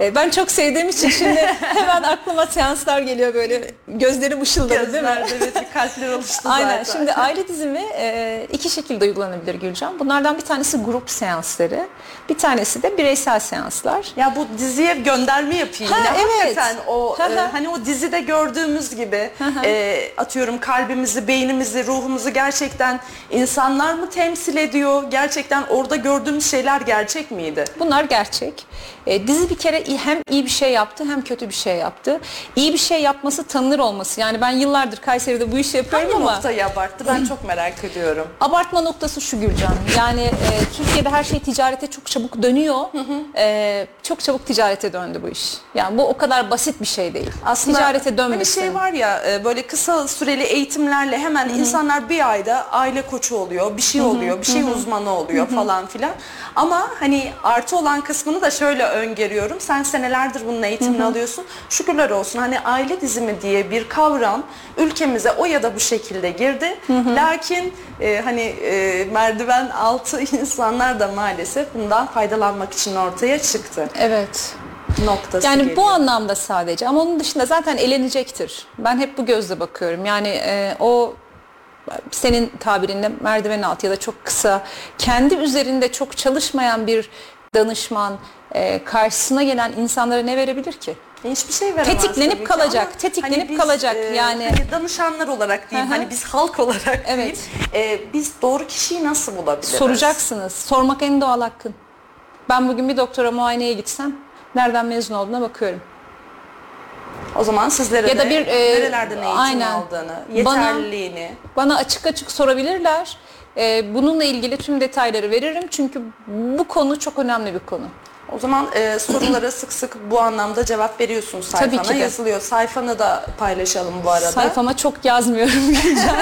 E, Ben çok sevdiğim için şimdi hemen aklıma seanslar geliyor böyle gözlerim ışıldadı değil mi? Evet bir kalpler oluştu Aynen. zaten. Şimdi aile dizimi e, iki şekilde uygulanabilir Gülcan. Bunlardan bir tanesi grup seansları, bir tanesi de bireysel seanslar. Ya bu diziye gönderme yapayım. Ha, yine. evet. Hakikaten o e, hani o dizide gördüğümüz gibi e, atıyorum kalbimizi, beynimizi, ruhumuzu gerçekten insanlar mı temsil ediyor? Gerçekten orada gördüğümüz şeyler gerçek miydi? Bunlar gerçek. E, dizi bir kere hem iyi bir şey yaptı hem kötü bir şey yaptı. İyi bir şey yapması tanınır olması. Yani ben yıllardır Kayseri'de bu işi yapıyorum Hangi ama noktayı abarttı? Ben çok merak ediyorum. abartma noktası şu Gülcan. Yani e, Türkiye'de her şey ticarete çok çabuk dönüyor. E, çok çabuk ticarete döndü bu iş. Yani bu o kadar basit bir şey değil. Aslında ticarete dönmesin. Hani şey var ya e, böyle kısa süreli eğitimlerle hemen insanlar bir ayda aile koçu oluyor, bir şey oluyor, bir şey uzmanı oluyor falan filan. Ama hani artı olan kısmını da şöyle öngörüyorum. Sen senelerdir bunun eğitimini alıyorsun. Şükürler olsun hani aile dizimi diye bir kavram ülkemize o ya da bu şekilde girdi. Lakin e, hani e, merdiven altı insanlar da maalesef bundan faydalanmak için ortaya çıktı Evet. noktası Yani geliyor. bu anlamda sadece ama onun dışında zaten elenecektir. Ben hep bu gözle bakıyorum. Yani e, o senin tabirinle merdiven altı ya da çok kısa kendi üzerinde çok çalışmayan bir danışman e, karşısına gelen insanlara ne verebilir ki? Hiçbir şey veremez Tetiklenip kalacak, ama tetiklenip biz, kalacak e, yani. Hani danışanlar olarak diyeyim, Hı hı. hani biz halk olarak Evet. diyeyim. e, biz doğru kişiyi nasıl bulabiliriz? Soracaksınız. Sormak en doğal hakkın. Ben bugün bir doktora muayeneye gitsem nereden mezun olduğuna bakıyorum. O zaman sizlere Ya da de bir, e, nerelerden eğitim aynen. aldığını, Bana- yeterliliğini. Bana açık açık sorabilirler. Ee, bununla ilgili tüm detayları veririm çünkü bu konu çok önemli bir konu. O zaman e, sorulara sık sık bu anlamda cevap veriyorsun sayfana. Tabii ki de. Yazılıyor. Sayfanı da paylaşalım bu arada. Sayfama çok yazmıyorum Gülcan.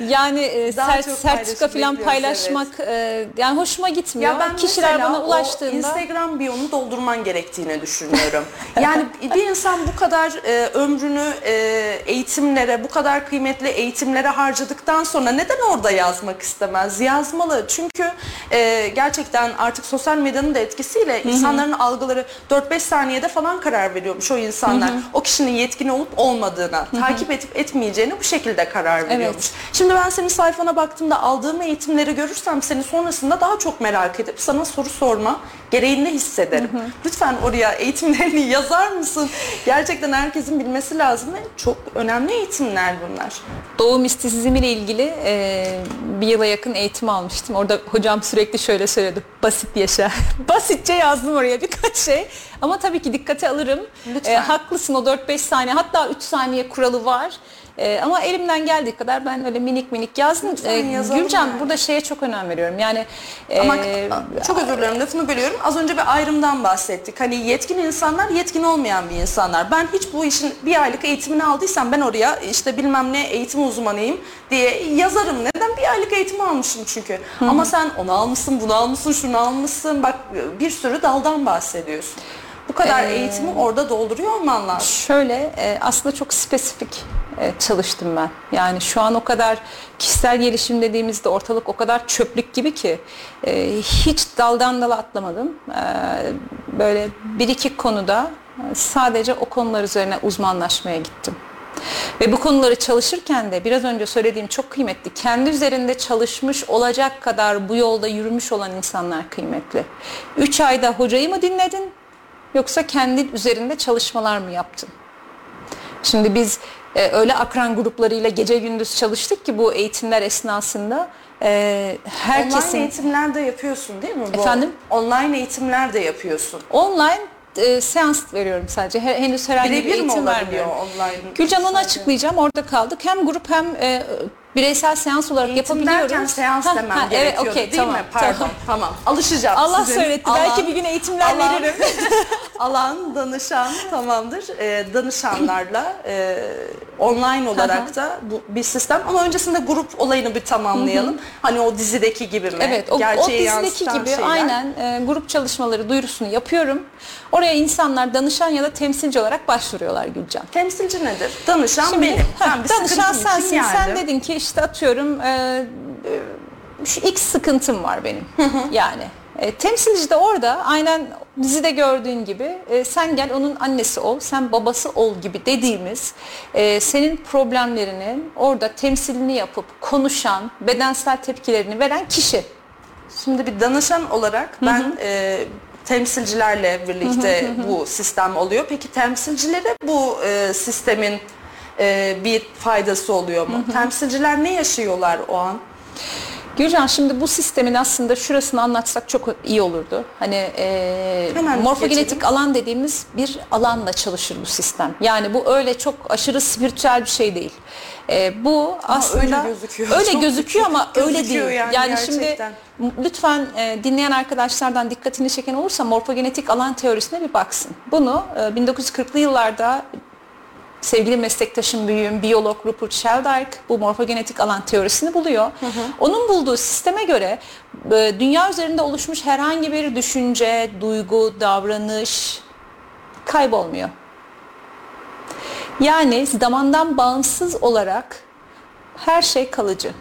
yani e, Daha sert- çok sertifika paylaşım falan bekliyoruz, paylaşmak e, yani hoşuma gitmiyor. Ya ben Kişiler mesela bana o ulaştığında Instagram biyonu doldurman gerektiğini düşünüyorum. yani bir insan bu kadar e, ömrünü e, eğitimlere, bu kadar kıymetli eğitimlere harcadıktan sonra neden orada yazmak istemez? Yazmalı. Çünkü e, gerçekten artık sosyal medyanın da etkisiyle insanların algıları 4-5 saniyede falan karar veriyormuş o insanlar. O kişinin yetkin olup olmadığına, takip edip etmeyeceğine bu şekilde karar veriyormuş. Şimdi ben senin sayfana baktığımda aldığım eğitimleri görürsem seni sonrasında daha çok merak edip sana soru sorma gereğini hissederim. Lütfen oraya eğitimlerini yazar mısın? Gerçekten herkesin bilmesi lazım ve çok önemli eğitimler bunlar. doğu mistisizmi ile ilgili e, bir yıla yakın eğitim almıştım. Orada hocam sürekli şöyle söyledi. Basit yaşa. Basitçe yazdım oraya birkaç şey. Ama tabii ki dikkate alırım. Lütfen. E, haklısın o 4-5 saniye hatta 3 saniye kuralı var. E, ama elimden geldiği kadar ben öyle minik minik yazdım. E, Gülcan yani. burada şeye çok önem veriyorum. Yani e, Ama çok özür dilerim lafını bölüyorum. Az önce bir ayrımdan bahsettik. Hani yetkin insanlar, yetkin olmayan bir insanlar. Ben hiç bu işin bir aylık eğitimini aldıysam ben oraya işte bilmem ne eğitim uzmanıyım diye yazarım. Neden? Bir aylık eğitim almışım çünkü. Ama sen onu almışsın, bunu almışsın, şunu almışsın. Bak bir sürü daldan bahsediyorsun. Bu kadar Ee, eğitimi orada dolduruyor olman lazım. Şöyle e, aslında çok spesifik e, çalıştım ben. Yani şu an o kadar kişisel gelişim dediğimizde ortalık o kadar çöplük gibi ki e, hiç daldan dala atlamadım. E, böyle bir iki konuda sadece o konular üzerine uzmanlaşmaya gittim. Ve bu konuları çalışırken de biraz önce söylediğim çok kıymetli. Kendi üzerinde çalışmış olacak kadar bu yolda yürümüş olan insanlar kıymetli. Üç ayda hocayı mı dinledin yoksa kendi üzerinde çalışmalar mı yaptın? Şimdi biz e, öyle akran gruplarıyla gece gündüz çalıştık ki bu eğitimler esnasında e, herkesin Online eğitimler de yapıyorsun değil mi? Bu? Efendim? Online eğitimler de yapıyorsun. online e, seans veriyorum sadece. He- henüz herhangi bir Birebir mi eğitim vermiyorum. online? Gülcan onu açıklayacağım. Orada kaldık. Hem grup hem e, bireysel seans olarak Eğitim yapabiliyoruz. derken seans Ha, demem ha, gerekiyordu evet, okey, değil tamam, mi? Pardon tamam. tamam. Alışacağım Allah sizin söyletti. alan- Belki bir gün eğitimler alan- veririm. alan danışan tamamdır. Ee, danışanlarla e, online olarak da bu bir sistem ama öncesinde grup olayını bir tamamlayalım. Hani o dizideki gibi mi? Evet, o, o Gerçeği dizideki yansıtan gibi şeyler. aynen e, grup çalışmaları duyurusunu yapıyorum. Oraya insanlar danışan ya da temsilci olarak başvuruyorlar Gülcan. Temsilci nedir? Danışan Şimdi, benim. heh, Ben bir danışan sensin. Sen dedin ki işte atıyorum e, e, şu X sıkıntım var benim. yani e, temsilci de orada aynen dizide gördüğün gibi e, sen gel onun annesi ol, sen babası ol gibi dediğimiz e, senin problemlerinin orada temsilini yapıp konuşan, bedensel tepkilerini veren kişi. Şimdi bir danışan olarak ben e, temsilcilerle birlikte bu sistem oluyor. Peki temsilcilere bu e, sistemin e, bir faydası oluyor mu? Temsilciler ne yaşıyorlar o an? Gülcan şimdi bu sistemin aslında şurasını anlatsak çok iyi olurdu. Hani e, Hemen morfogenetik geçelim. alan dediğimiz bir alanla çalışır bu sistem. Yani bu öyle çok aşırı spiritüel bir şey değil. E, bu aslında öyle gözüküyor. Öyle Çok gözüküyor ama gözüküyor öyle değil. yani şimdi gerçekten. m- lütfen e, dinleyen arkadaşlardan dikkatini çeken olursa morfogenetik alan teorisine bir baksın. Bunu e, 1940'lı yıllarda sevgili meslektaşım büyüğüm biyolog Rupert Sheldrake bu morfogenetik alan teorisini buluyor. Onun bulduğu sisteme göre e, dünya üzerinde oluşmuş herhangi bir düşünce, duygu, davranış kaybolmuyor. Yani zamandan bağımsız olarak her şey kalıcı.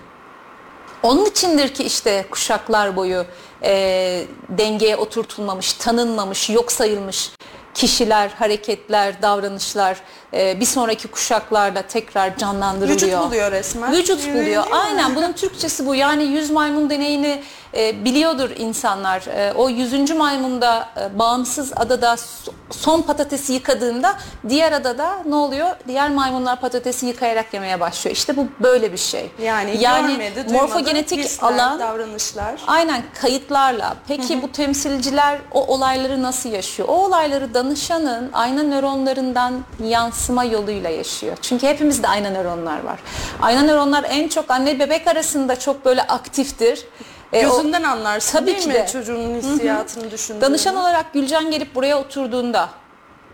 Onun içindir ki işte kuşaklar boyu e, dengeye oturtulmamış, tanınmamış, yok sayılmış kişiler, hareketler, davranışlar e, bir sonraki kuşaklarda tekrar canlandırılıyor. Vücut buluyor resmen. Vücut buluyor. Aynen bunun Türkçesi bu. Yani yüz maymun deneyini e, biliyordur insanlar. E, o yüzüncü maymunda e, bağımsız adada so- son patatesi yıkadığında diğer adada ne oluyor? Diğer maymunlar patatesi yıkayarak yemeye başlıyor. İşte bu böyle bir şey. Yani, görmedi, duymadı, morfogenetik hisler, alan davranışlar. Aynen kayıtlarla. Peki bu temsilciler o olayları nasıl yaşıyor? O olayları danışanın ayna nöronlarından yansıma yoluyla yaşıyor. Çünkü hepimizde ayna nöronlar var. Ayna nöronlar en çok anne bebek arasında çok böyle aktiftir. E, Gözünden anlarsın Tabii değil ki mi de. çocuğun hissiyatını düşündüğünü? Danışan olarak Gülcan gelip buraya oturduğunda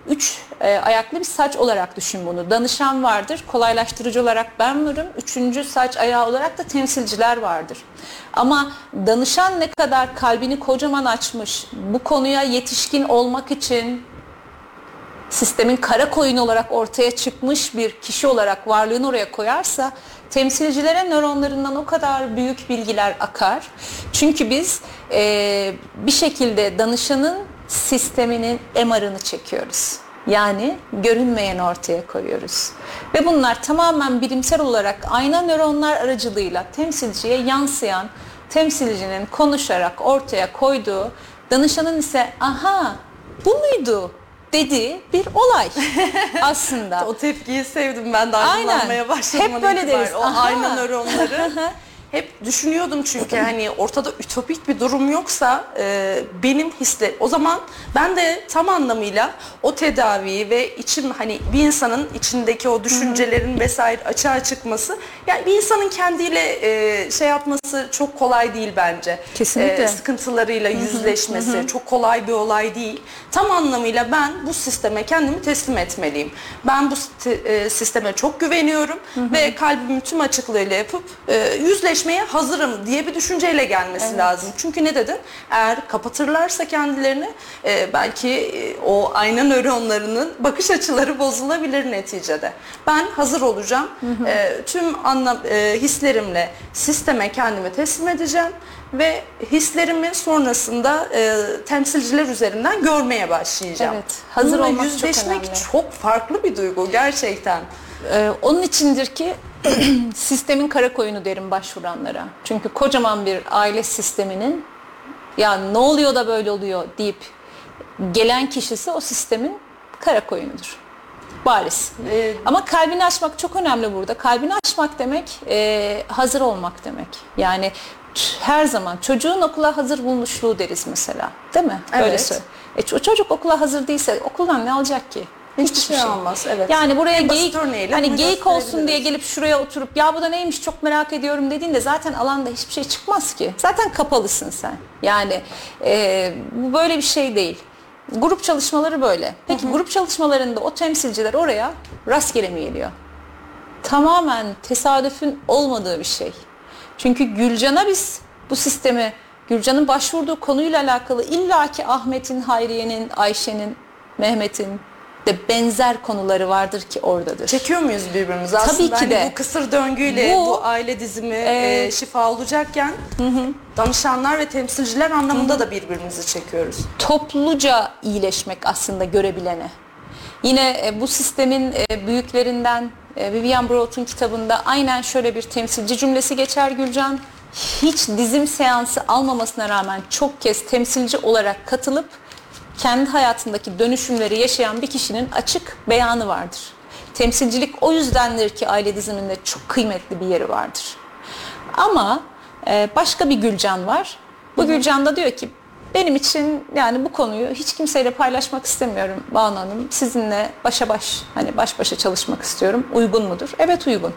üç e, ayaklı bir saç olarak düşün bunu. Danışan vardır, kolaylaştırıcı olarak ben varım. Üçüncü saç ayağı olarak da temsilciler vardır. Ama danışan ne kadar kalbini kocaman açmış, bu konuya yetişkin olmak için sistemin kara koyunu olarak ortaya çıkmış bir kişi olarak varlığını oraya koyarsa temsilcilere nöronlarından o kadar büyük bilgiler akar. Çünkü biz eee, bir şekilde danışanın sisteminin MR'ını çekiyoruz. Yani görünmeyeni ortaya koyuyoruz. Ve bunlar tamamen bilimsel olarak ayna nöronlar aracılığıyla temsilciye yansıyan, temsilcinin konuşarak ortaya koyduğu, danışanın ise aha bu muydu dediği bir olay aslında. O tepkiyi sevdim ben de aydınlanmaya başladım. Hep böyle deriz. O Aha. ayna nöronları. Hep düşünüyordum çünkü hani ortada ütopik bir durum yoksa e, benim hisle o zaman ben de tam anlamıyla o tedaviyi ve içim hani bir insanın içindeki o düşüncelerin vesaire açığa çıkması yani bir insanın kendiyle e, şey yapması çok kolay değil bence. Kesinlikle. E, sıkıntılarıyla yüzleşmesi çok kolay bir olay değil. Tam anlamıyla ben bu sisteme kendimi teslim etmeliyim. Ben bu e, sisteme çok güveniyorum ve kalbimi tüm açıklığıyla yapıp e, yüzleşmeye hazırım diye bir düşünceyle gelmesi lazım. Çünkü ne dedin? Eğer kapatırlarsa kendilerini e, belki e, o ayna nöronlarının bakış açıları bozulabilir neticede. Ben hazır olacağım. E, tüm anlam e, hislerimle sisteme kendimi teslim edeceğim ve hislerimi sonrasında e, temsilciler üzerinden görmeye başlayacağım. Evet, hazır Bununla olmak çok yüzleşmek önemli. çok farklı bir duygu gerçekten. Ee, onun içindir ki sistemin kara koyunu derim başvuranlara. Çünkü kocaman bir aile sisteminin ya ne oluyor da böyle oluyor deyip gelen kişisi o sistemin kara koyunudur. Bariz. Ee, Ama kalbini açmak çok önemli burada. Kalbini açmak demek e, hazır olmak demek. Yani her zaman çocuğun okula hazır bulmuşluğu deriz mesela. Değil mi? Evet. söyle. E, çocuk okula hazır değilse okuldan ne alacak ki? Hiçbir şey almaz, evet. Yani buraya En geyik, hani geyik olsun diye gelip şuraya oturup ya bu da neymiş çok merak ediyorum dediğinde zaten alanda hiçbir şey çıkmaz ki. Zaten kapalısın sen. Yani e, bu böyle bir şey değil. Grup çalışmaları böyle. Peki grup çalışmalarında o temsilciler oraya rastgele mi geliyor? Tamamen tesadüfün olmadığı bir şey. Çünkü Gülcan'a biz bu sistemi Gülcan'ın başvurduğu konuyla alakalı illaki Ahmet'in, Hayriye'nin, Ayşe'nin, Mehmet'in de benzer konuları vardır ki oradadır. Çekiyor muyuz birbirimizi? Aslında Tabii ki hani de. bu kısır döngüyle bu, Bu- aile dizimi Ee, e, şifa olacakken danışanlar ve temsilciler anlamında da birbirimizi çekiyoruz. topluca iyileşmek aslında görebilene. Yine e, bu sistemin e, büyüklerinden e, Vivian Broughton kitabında aynen şöyle bir temsilci cümlesi geçer Gülcan. Hiç dizim seansı almamasına rağmen çok kez temsilci olarak katılıp kendi hayatındaki dönüşümleri yaşayan bir kişinin açık beyanı vardır. Temsilcilik o yüzdendir ki aile diziminde çok kıymetli bir yeri vardır. Ama e, başka bir Gülcan var. Bu Gülcan da diyor ki benim için yani bu konuyu hiç kimseyle paylaşmak istemiyorum Banu Hanım. Sizinle başa baş hani baş başa çalışmak istiyorum. Uygun mudur? Evet uygun.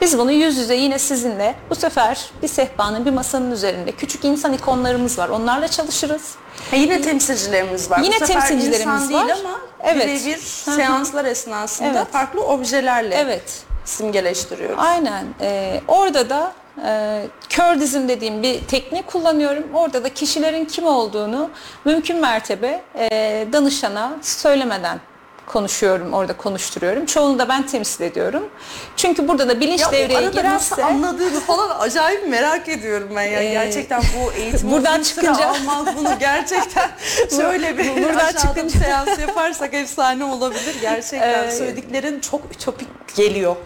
Biz bunu yüz yüze yine sizinle bu sefer bir sehpanın bir masanın üzerinde küçük insan ikonlarımız var. Onlarla çalışırız. Ha, yine temsilcilerimiz var. Yine Bu sefer temsilcilerimiz insan var. değil ama Evet. birebir seanslar esnasında Evet. farklı objelerle Evet. simgeleştiriyoruz. Aynen. Ee, orada da e, kör dizim dediğim bir teknik kullanıyorum. Orada da kişilerin kim olduğunu mümkün mertebe e, danışana söylemeden konuşuyorum, orada konuşturuyorum. Çoğunu da ben temsil ediyorum. Çünkü burada da bilinç Ya devreye girerse... anladığını falan acayip merak ediyorum ben ya. Ee, gerçekten bu eğitim buradan çıkınca- almaz bunu gerçekten şöyle bir buradan buradan çıkınca- seans yaparsak efsane olabilir. Gerçekten Ee, söylediklerin çok ütopik geliyor.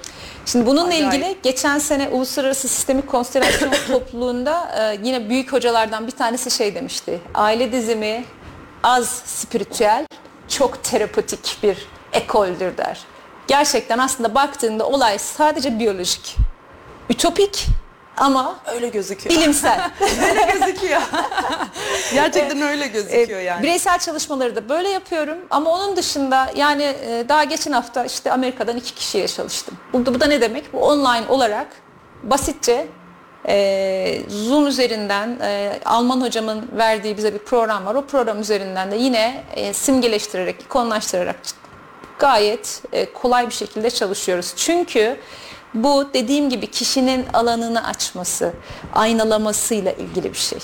Şimdi bununla Acayip. ilgili geçen sene Uluslararası Sistemik Konstelasyon Topluluğu'nda e, yine büyük hocalardan bir tanesi şey demişti. Aile dizimi az spiritüel, çok terapötik bir ekoldür der. Gerçekten aslında baktığında olay sadece biyolojik. Ütopik ama Öyle gözüküyor. bilimsel. öyle gözüküyor. Gerçekten öyle gözüküyor E, yani. Bireysel çalışmaları da böyle yapıyorum ama onun dışında yani e, daha geçen hafta işte Amerika'dan iki kişiye çalıştım. Bu, bu da ne demek? Bu online olarak basitçe e, Zoom üzerinden e, Alman hocamın verdiği bize bir program var. O program üzerinden de yine e, simgeleştirerek, ikonlaştırarak gayet e, kolay bir şekilde çalışıyoruz. Çünkü bu dediğim gibi kişinin alanını açması, aynalamasıyla ilgili bir şey.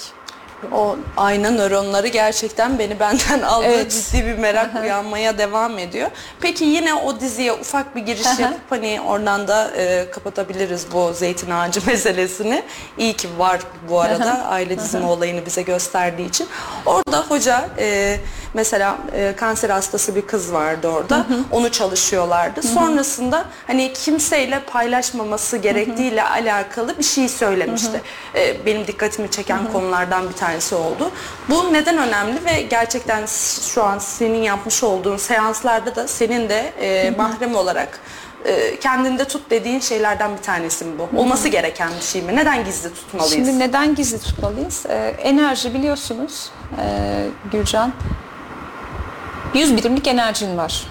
O ayna nöronları gerçekten beni benden aldı. Evet. Ciddi bir merak uyanmaya devam ediyor. Peki yine o diziye ufak bir giriş yapıp hani oradan da e, kapatabiliriz bu zeytin ağacı meselesini. İyi ki var bu arada aile dizimi olayını bize gösterdiği için. Orada hoca e, mesela e, kanser hastası bir kız vardı orada. Onu çalışıyorlardı. Sonrasında hani kimseyle paylaşmaması gerektiğiyle alakalı bir şey söylemişti. E, benim dikkatimi çeken konulardan bir tanesi oldu. Bu neden önemli ve gerçekten şu an senin yapmış olduğun seanslarda da senin de e, mahrem olarak e, kendinde tut dediğin şeylerden bir tanesi mi bu? Olması gereken bir şey mi? Neden gizli tutmalıyız? Şimdi neden gizli tutmalıyız? Ee, enerji biliyorsunuz e, Gülcan. 100 birimlik enerjin var.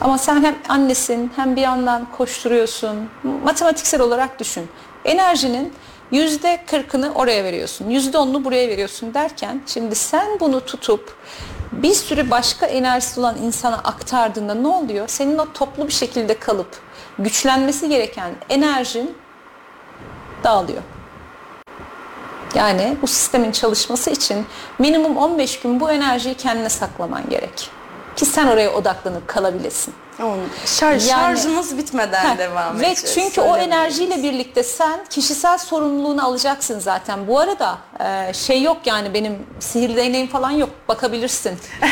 Ama sen hem annesin hem bir yandan koşturuyorsun. Matematiksel olarak düşün. Enerjinin yüzde kırkını oraya veriyorsun. Yüzde onunu buraya veriyorsun derken şimdi sen bunu tutup bir sürü başka enerjisi olan insana aktardığında ne oluyor? Senin o toplu bir şekilde kalıp güçlenmesi gereken enerjin dağılıyor. Yani bu sistemin çalışması için minimum 15 gün bu enerjiyi kendine saklaman gerek. Ki sen oraya odaklanıp kalabilesin. Onun şarj, Yani- şarjımız bitmeden Heh, devam Ve edeceğiz. çünkü o enerjiyle birlikte sen kişisel sorumluluğunu alacaksın zaten. Bu arada e, şey yok yani benim sihirli değneğim falan yok. Bakabilirsin.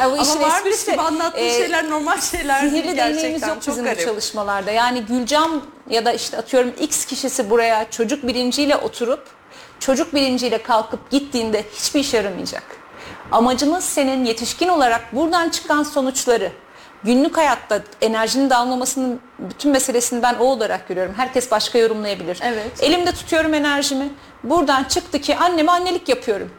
Ya bu işin Ama varmış esprisi, gibi anlattığın e, şeyler normal şeyler değil Sihirli değneğimiz gerçekten. yok Çok bizim bu garip. çalışmalarda. Yani Gülcan ya da işte atıyorum X kişisi buraya çocuk bilinciyle oturup çocuk bilinciyle kalkıp gittiğinde hiçbir işe yaramayacak. Amacımız senin yetişkin olarak buradan çıkan sonuçları günlük hayatta enerjinin dağılmamasının bütün meselesini ben o olarak görüyorum. Herkes başka yorumlayabilir. Evet. Elimde tutuyorum enerjimi. Buradan çıktı ki anneme annelik yapıyorum.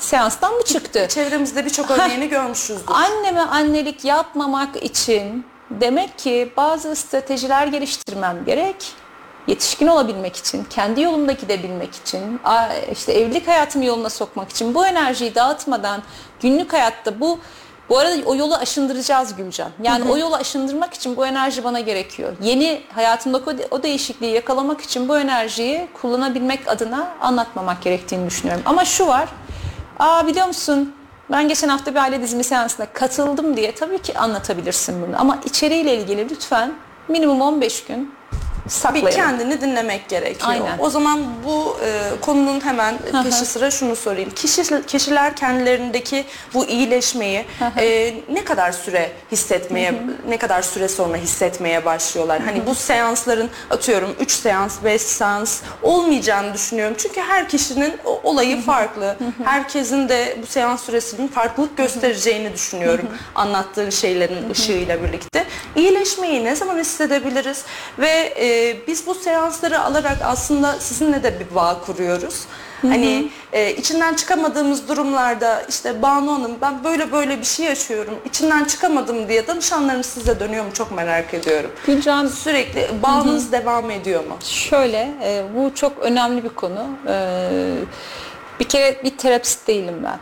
Seanstan mı çıktı? Çevremizde birçok örneğini görmüşüzdür. Anneme annelik yapmamak için demek ki bazı stratejiler geliştirmem gerek. Yetişkin olabilmek için, kendi yolumda gidebilmek için, işte evlilik hayatımı yoluna sokmak için bu enerjiyi dağıtmadan günlük hayatta bu bu arada o yolu aşındıracağız Gülcan. Yani o yolu aşındırmak için bu enerji bana gerekiyor. Yeni hayatımdaki o, de- o değişikliği yakalamak için bu enerjiyi kullanabilmek adına anlatmamak gerektiğini düşünüyorum. Ama şu var. Aa biliyor musun? Ben geçen hafta bir aile dizimi seansına katıldım diye tabii ki anlatabilirsin bunu. Ama içeriğiyle ilgili lütfen minimum 15 gün bir saklayalım. kendini dinlemek gerekiyor. Aynen. O zaman bu e, konunun hemen peşi sıra şunu sorayım. Kişi, kişiler kendilerindeki bu iyileşmeyi e, ne kadar süre hissetmeye, ne kadar süre sonra hissetmeye başlıyorlar? Hani bu seansların atıyorum 3 seans, 5 seans olmayacağını düşünüyorum. Çünkü her kişinin olayı farklı. Herkesin de bu seans süresinin farklılık göstereceğini düşünüyorum. Anlattığın şeylerin ışığıyla birlikte. İyileşmeyi ne zaman hissedebiliriz? Ve e, biz bu seansları alarak aslında sizinle de bir bağ kuruyoruz. Hani e, içinden çıkamadığımız durumlarda işte Banu Hanım ben böyle böyle bir şey yaşıyorum. İçinden çıkamadım diye danışanlarım size dönüyor mu çok merak ediyorum. Gülcan Sürekli bağınız devam ediyor mu? Şöyle, e, bu çok önemli bir konu. E, bir kere bir terapist değilim ben.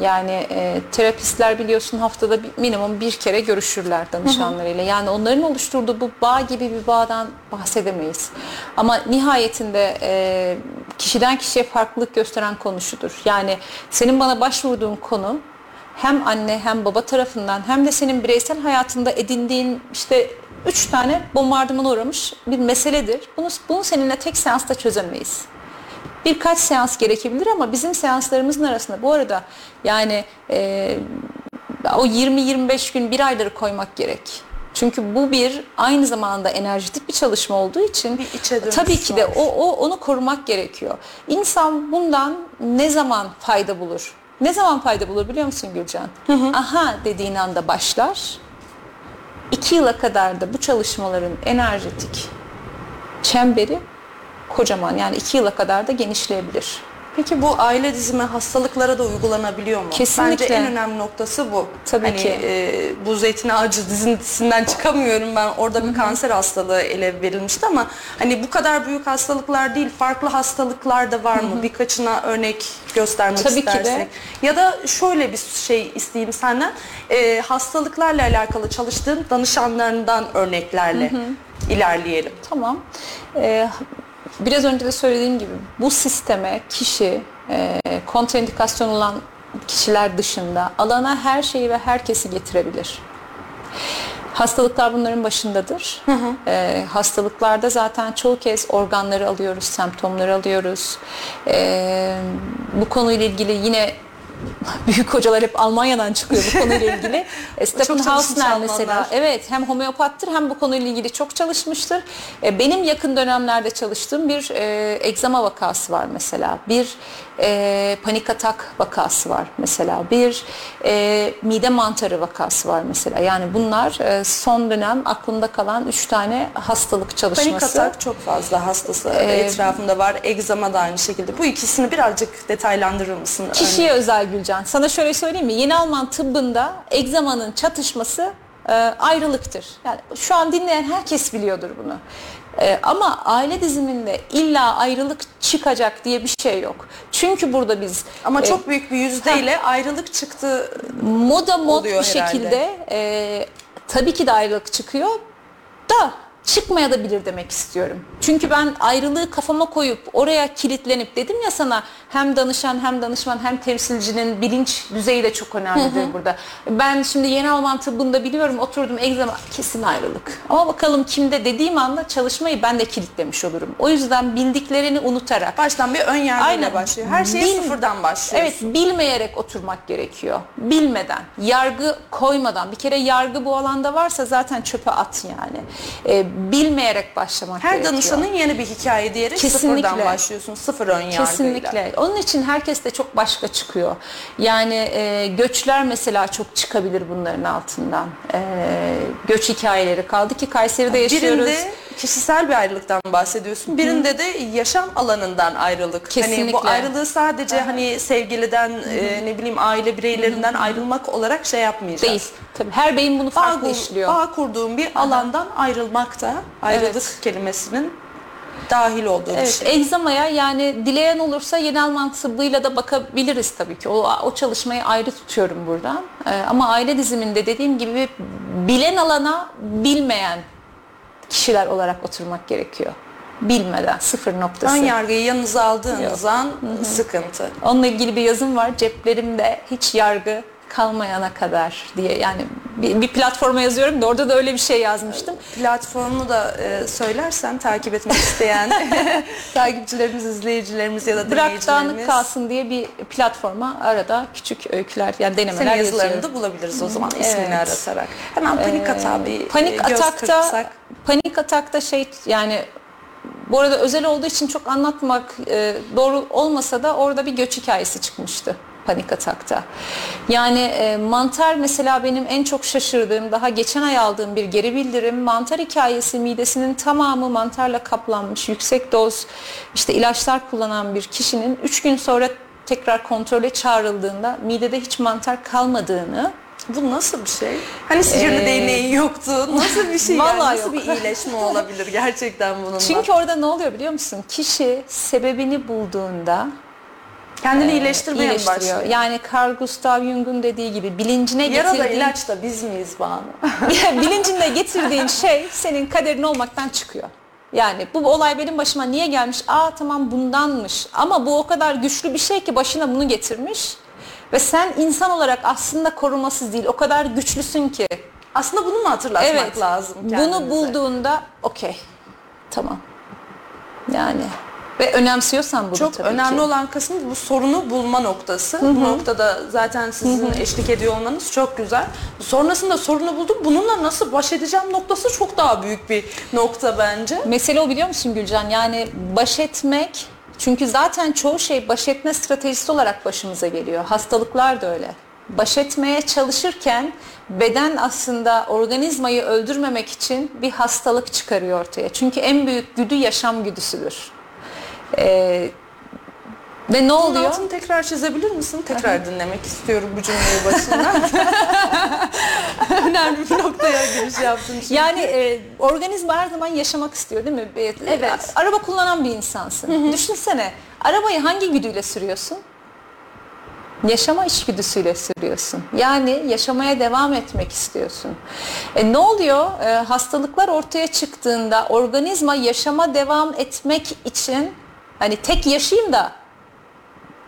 Yani e, terapistler biliyorsun haftada bir, minimum bir kere görüşürler danışanlarıyla. Yani onların oluşturduğu bu bağ gibi bir bağdan bahsedemeyiz. Ama nihayetinde e, kişiden kişiye farklılık gösteren konu şudur. Yani senin bana başvurduğun konu hem anne hem baba tarafından hem de senin bireysel hayatında edindiğin işte üç tane bombardımana uğramış bir meseledir. Bunu, bunu seninle tek seansta çözemeyiz. Birkaç seans gerekebilir ama bizim seanslarımızın arasında bu arada yani e, o 20-25 gün bir ayları koymak gerek. Çünkü bu bir aynı zamanda enerjitik bir çalışma olduğu için Bir tabii ki de var. o, o onu korumak gerekiyor. İnsan bundan ne zaman fayda bulur? Ne zaman fayda bulur biliyor musun Gülcan? Aha dediğin anda başlar. İki yıla kadar da bu çalışmaların enerjetik çemberi kocaman yani iki yıla kadar da genişleyebilir. Peki bu aile dizimi hastalıklara da uygulanabiliyor mu? Kesinlikle. Bence en önemli noktası bu. Tabii hani, ki. E, bu zeytin ağacı dizisinden çıkamıyorum ben. Orada bir kanser hastalığı ele verilmişti ama hani bu kadar büyük hastalıklar değil, farklı hastalıklar da var mı? Birkaçına örnek göstermek Tabii ki de. istersek. Ya da şöyle bir şey isteyeyim senden. E, hastalıklarla alakalı çalıştığın danışanlarından örneklerle ilerleyelim. Tamam. Ee, biraz önce de söylediğim gibi bu sisteme kişi e, kontraindikasyon olan kişiler dışında alana her şeyi ve herkesi getirebilir. Hastalıklar bunların başındadır. Ee, hastalıklarda zaten çoğu kez organları alıyoruz, semptomları alıyoruz. Ee, bu konuyla ilgili yine büyük hocalar hep Almanya'dan çıkıyor bu konuyla ilgili. E, Stephen Hausner mesela evet hem homeopattır hem bu konuyla ilgili çok çalışmıştır. E, benim yakın dönemlerde çalıştığım bir e, egzama vakası var mesela. Bir e, panik atak vakası var mesela. Bir e, mide mantarı vakası var mesela. Yani bunlar e, son dönem aklımda kalan üç tane hastalık çalışması. Panik atak çok fazla hastası etrafımda var. Egzama da aynı şekilde. Bu ikisini birazcık detaylandırır mısın? Kişiye özel Gülcan. Sana şöyle söyleyeyim mi? Yeni Alman tıbbında egzamanın çatışması e, ayrılıktır. Yani şu an dinleyen herkes biliyordur bunu. E, ama aile diziminde illa ayrılık çıkacak diye bir şey yok. Çünkü burada biz Ama e, çok büyük bir yüzdeyle ayrılık çıktı. moda mod bir herhalde. şekilde e, tabii ki de ayrılık çıkıyor da çıkmaya da bilir demek istiyorum. Çünkü ben ayrılığı kafama koyup oraya kilitlenip dedim ya sana hem danışan hem danışman hem temsilcinin bilinç düzeyi de çok önemlidir burada. Ben şimdi yeni Alman tıbbında biliyorum oturdum egzama kesin ayrılık. Ama bakalım kimde dediğim anda çalışmayı ben de kilitlemiş olurum. O yüzden bildiklerini unutarak Baştan bir ön yargıyla başlıyor. Her şeye Bil- sıfırdan başlıyor. Evet bilmeyerek oturmak gerekiyor. Bilmeden, yargı koymadan. Bir kere yargı bu alanda varsa zaten çöpe at yani. Ee, bilmeyerek başlamak Her gerekiyor. danışanın yeni bir hikaye diyerek Kesinlikle. sıfırdan başlıyorsun. Sıfır ön yargıyla. Kesinlikle. Onun için herkes de çok başka çıkıyor. Yani e, göçler mesela çok çıkabilir bunların altından. E, göç hikayeleri kaldı ki Kayseri'de yaşıyoruz. Birinde kişisel bir ayrılıktan bahsediyorsun. Birinde de yaşam alanından ayrılık. Hani Kesinlikle. bu ayrılığı sadece hani sevgiliden e, ne bileyim aile bireylerinden ayrılmak olarak şey yapmayacağız. Değil. Tabii her beyin bunu Bağ, farklı kur- işliyor. bağ kurduğum bir alandan ayrılmak da ayrılık Evet. kelimesinin dahil olduğu bir Evet, şey. egzamaya yani dileyen olursa yeni Alman tıbbıyla da bakabiliriz tabii ki. O, o çalışmayı ayrı tutuyorum buradan. Ee, ama aile diziminde dediğim gibi bilen alana bilmeyen kişiler olarak oturmak gerekiyor. Bilmeden sıfır noktası. Ön yargıyı yanınıza aldığınız Yok. an sıkıntı. Onunla ilgili bir yazım var. Ceplerimde hiç yargı kalmayana kadar diye yani bir, bir platforma yazıyorum da orada da öyle bir şey yazmıştım. Platformu da e, söylersen takip etmek isteyen takipçilerimiz, izleyicilerimiz ya da Bırak dağınık kalsın diye bir platforma arada küçük öyküler yani senin denemeler yazılarını yazıyorum. da bulabiliriz o zaman ismini Evet. aratarak. Hemen panik hata bir Panik e, göz atakta kırpsak. panik atakta şey yani bu arada özel olduğu için çok anlatmak e, doğru olmasa da orada bir göç hikayesi çıkmıştı panik atakta. Yani e, mantar mesela benim en çok şaşırdığım daha geçen ay aldığım bir geri bildirim mantar hikayesi midesinin tamamı mantarla kaplanmış yüksek doz işte ilaçlar kullanan bir kişinin 3 gün sonra tekrar kontrole çağrıldığında midede hiç mantar kalmadığını Bu nasıl bir şey? Hani sihirli Ee, değneği yoktu. Nasıl bir şey yani? Vallahi Nasıl yok. bir iyileşme olabilir gerçekten bununla? Çünkü orada ne oluyor biliyor musun? Kişi sebebini bulduğunda kendini iyileştirmeye mi iyileştiriyor. başlıyor? Yani Carl Gustav Jung'un dediği gibi bilincine Yara da getirdiğin ilaç da biz miyiz Banu? bilincinde getirdiğin şey senin kaderin olmaktan çıkıyor. Yani bu olay benim başıma niye gelmiş? Aa tamam bundanmış. Ama bu o kadar güçlü bir şey ki başına bunu getirmiş. Ve sen insan olarak aslında korumasız değil. O kadar güçlüsün ki. Aslında bunu mu hatırlatmak Evet. lazım Bunu kendimize? bulduğunda okey. Tamam. Yani ve önemsiyorsan bunu Çok tabii önemli ki. olan kısmı bu sorunu bulma noktası. Bu noktada zaten sizin eşlik ediyor olmanız çok güzel. Sonrasında sorunu buldum. Bununla nasıl baş edeceğim noktası çok daha büyük bir nokta bence. Mesele o biliyor musun Gülcan? Yani baş etmek çünkü zaten çoğu şey baş etme stratejisi olarak başımıza geliyor. Hastalıklar da öyle. Baş etmeye çalışırken beden aslında organizmayı öldürmemek için bir hastalık çıkarıyor ortaya. Çünkü en büyük güdü yaşam güdüsüdür. Ee, ve ne Bunun oluyor? altını tekrar çizebilir misin? Tekrar dinlemek istiyorum bu cümleyi başından. Önemli bir noktaya giriş yaptın çünkü. Yani e, organizma her zaman yaşamak istiyor değil mi? E, Evet. Araba kullanan bir insansın. Düşünsene arabayı hangi güdüyle sürüyorsun? Yaşama içgüdüsüyle sürüyorsun. Yani yaşamaya devam etmek istiyorsun. E, ne oluyor? E, hastalıklar ortaya çıktığında organizma yaşama devam etmek için hani tek yaşayayım da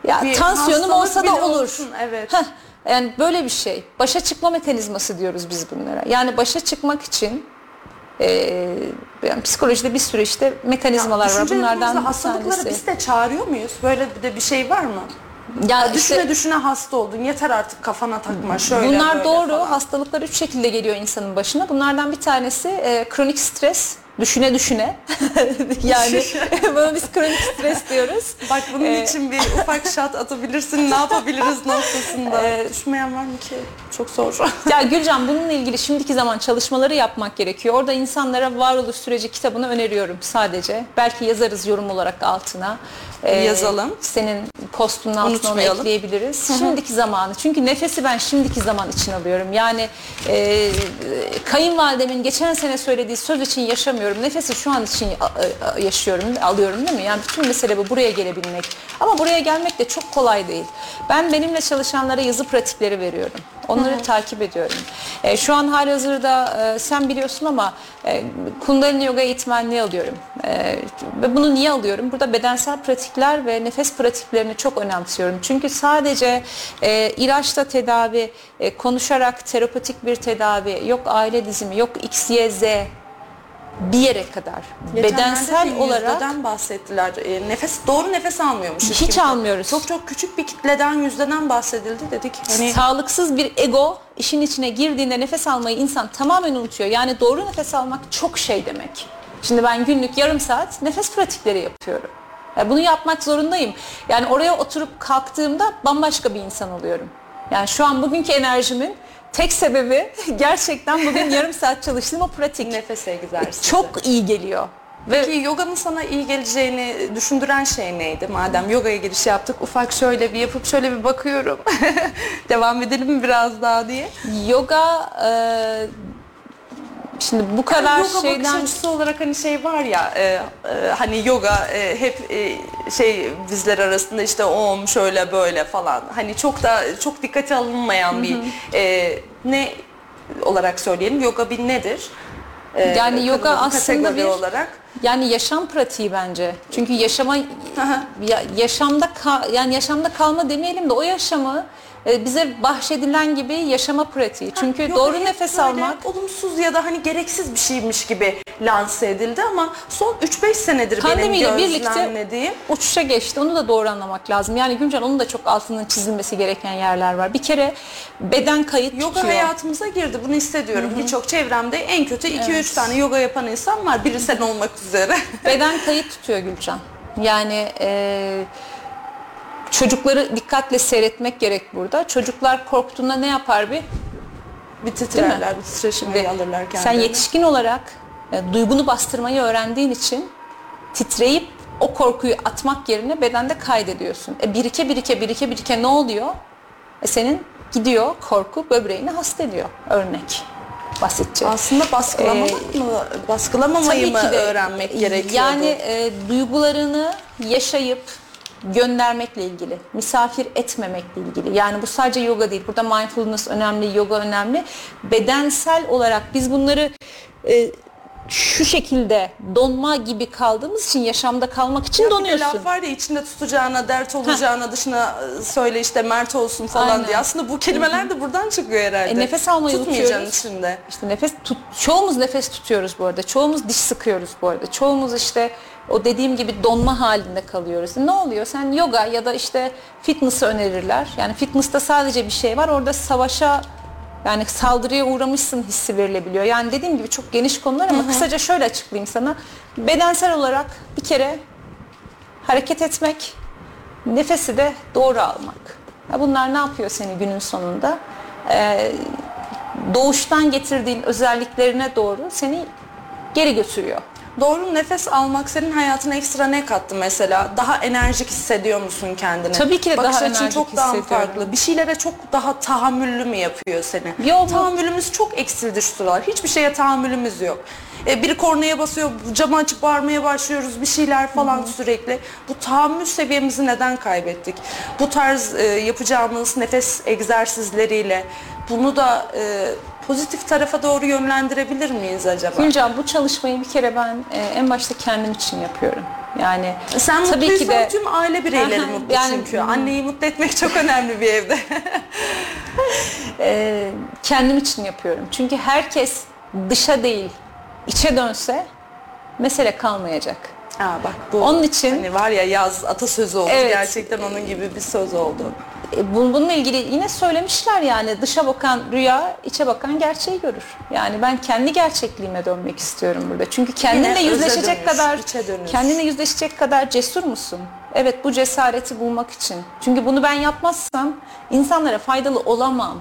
ya Bir tansiyonum olsa da olur. olsun, evet. Heh, yani böyle bir şey. Başa çıkma mekanizması diyoruz biz bunlara. Yani başa çıkmak için e, yani psikolojide bir sürü işte mekanizmalar var. Düşünce Bunlardan hastalıkları biz de çağırıyor muyuz? Böyle bir de bir şey var mı? Ya Ya düşüne işte düşüne hasta oldun. Yeter artık kafana takma şöyle bunlar doğru. falan. Hastalıklar üç şekilde geliyor insanın başına. Bunlardan bir tanesi e, kronik stres. Düşüne düşüne. yani buna biz kronik stres diyoruz. Bak bunun Ee, için bir ufak şat atabilirsin. Ne yapabiliriz noktasında. Ee, Düşmeyen var mı ki? Çok zor. Ya Gülcan bununla ilgili şimdiki zaman çalışmaları yapmak gerekiyor. Orada insanlara varoluş süreci kitabını öneriyorum sadece. Belki yazarız yorum olarak altına. Ee, Yazalım. Senin postunun altına onu ekleyebiliriz. Şimdiki zamanı. Çünkü nefesi ben şimdiki zaman için alıyorum. Yani e, kayınvalidemin geçen sene söylediği söz için yaşamıyorum. Nefesi şu an için yaşıyorum, alıyorum değil mi? Yani bütün mesele bu buraya gelebilmek. Ama buraya gelmek de çok kolay değil. Ben benimle çalışanlara yazı pratikleri veriyorum. Onları takip ediyorum. E, şu an halihazırda e, sen biliyorsun ama e, Kundalini Yoga eğitmenliği alıyorum. E, ve bunu niye alıyorum? Burada bedensel pratikler ve nefes pratiklerini çok önemsiyorum. Çünkü sadece e, ilaçla tedavi, e, konuşarak terapatik bir tedavi, yok aile dizimi, yok X, Y, Z bir yere kadar. Bedensel olarak yüzdeden bahsettiler. E, nefes doğru nefes almıyormuşuz. Hiç kimse. almıyoruz. Çok çok küçük bir kitleden yüzdeden bahsedildi dedik. Hani sağlıksız bir ego işin içine girdiğinde nefes almayı insan tamamen unutuyor. Yani doğru nefes almak çok şey demek. Şimdi ben günlük yarım saat nefes pratikleri yapıyorum. Yani bunu yapmak zorundayım. Yani oraya oturup kalktığımda bambaşka bir insan oluyorum. Yani şu an bugünkü enerjimin tek sebebi gerçekten bugün yarım saat çalıştığım o pratik. Nefes egzersizi. Çok iyi geliyor. Ve Peki yoga'nın sana iyi geleceğini düşündüren şey neydi? Madem yogaya giriş yaptık ufak şöyle bir yapıp şöyle bir bakıyorum. Devam edelim mi biraz daha diye. yoga e, şimdi bu kadar yoga bakış şeyden açısı olarak hani şey var ya e, e, hani yoga e, hep e, şey bizler arasında işte om şöyle böyle falan. Hani çok da çok dikkate alınmayan bir e, ne olarak söyleyelim? Yoga bir nedir? E, Yani yoga aslında bir- olarak. yani yaşam pratiği bence. Çünkü yaşama ya, yaşamda ka- yani yaşamda kalma demeyelim de o yaşamı e, bize bahşedilen gibi yaşama pratiği. Çünkü Yoga doğru hep nefes böyle almak olumsuz ya da hani gereksiz bir şeymiş gibi lanse edildi ama son 3-5 senedir benim pandemiyle birlikte gözlemlediğim uçuşa geçti. Onu da doğru anlamak lazım. Yani Gülcan onun da çok altının çizilmesi gereken yerler var. Bir kere beden kayıt Yoga tutuyor. hayatımıza girdi. Bunu hissediyorum. Birçok çevremde en kötü 2-3 tane yoga yapan insan var. Biri sen olmak üzere. Beden kayıt tutuyor Gülcan. Yani e, çocukları dikkatle seyretmek gerek burada. Çocuklar korktuğunda ne yapar bir? bir titrerler, bir titreşimleri alırlar Sen kendilerine. yetişkin olarak e, duygunu bastırmayı öğrendiğin için titreyip o korkuyu atmak yerine bedende kaydediyorsun. E, birike birike birike birike ne oluyor? E, senin gidiyor korku böbreğini hasta ediyor örnek basitçe. Aslında baskılamamak mı, baskılamamayı mı de. öğrenmek gerekiyordu? Yani e, duygularını yaşayıp göndermekle ilgili, misafir etmemekle ilgili. Yani bu sadece yoga değil. Burada mindfulness önemli, yoga önemli. Bedensel olarak biz bunları e, şu şekilde donma gibi kaldığımız için yaşamda kalmak için Ya bir de donuyorsun. laf var ya içinde tutacağına, dert olacağına dışına e, söyle işte mert olsun falan Aynen. diye. Aslında bu kelimeler de buradan çıkıyor herhalde. E, nefes almayı Tutmayacaksın içinde. İşte nefes tut, çoğumuz nefes tutuyoruz bu arada. Çoğumuz diş sıkıyoruz bu arada. Çoğumuz işte o dediğim gibi donma halinde kalıyoruz. Ne oluyor? Sen yoga ya da işte fitness'ı önerirler. Yani fitness'ta sadece bir şey var. Orada savaşa yani saldırıya uğramışsın hissi verilebiliyor. Yani dediğim gibi çok geniş konular ama kısaca şöyle açıklayayım sana. Bedensel olarak bir kere hareket etmek, nefesi de doğru almak. Ya bunlar ne yapıyor seni günün sonunda? Ee, doğuştan getirdiğin özelliklerine doğru seni geri götürüyor. Doğru nefes almak senin hayatına ekstra ne kattı mesela? Daha enerjik hissediyor musun kendini? Tabii ki de Bakış daha açın enerjik çok daha mı hissediyorum. farklı. Bir şeylere çok daha tahammüllü mü yapıyor seni? Yo, bu- Tahammülümüz çok eksildi şu sıralar. Hiçbir şeye tahammülümüz yok. E, biri kornaya basıyor, camı açıp bağırmaya başlıyoruz bir şeyler falan sürekli. Bu tahammül seviyemizi neden kaybettik? Bu tarz e, yapacağımız nefes egzersizleriyle bunu da e, pozitif tarafa doğru yönlendirebilir miyiz acaba? Gülcan bu çalışmayı bir kere ben e, en başta kendim için yapıyorum. Yani Sen tabii ki de tüm aile bireyleri mutlu yani- çünkü. Anneyi mutlu etmek çok önemli bir evde. e, kendim için yapıyorum. Çünkü herkes dışa değil içe dönse mesele kalmayacak. Ha bak bu Onun için- hani var ya yaz atasözü oldu. Evet. Gerçekten onun gibi bir söz oldu. E, bun- Bununla ilgili yine söylemişler yani dışa bakan rüya, içe bakan gerçeği görür. Yani ben kendi gerçekliğime dönmek istiyorum burada. Çünkü kendinle Yine yüzleşecek dönüş, kadar kendinle yüzleşecek kadar cesur musun? Evet bu cesareti bulmak için. Çünkü bunu ben yapmazsam insanlara faydalı olamam.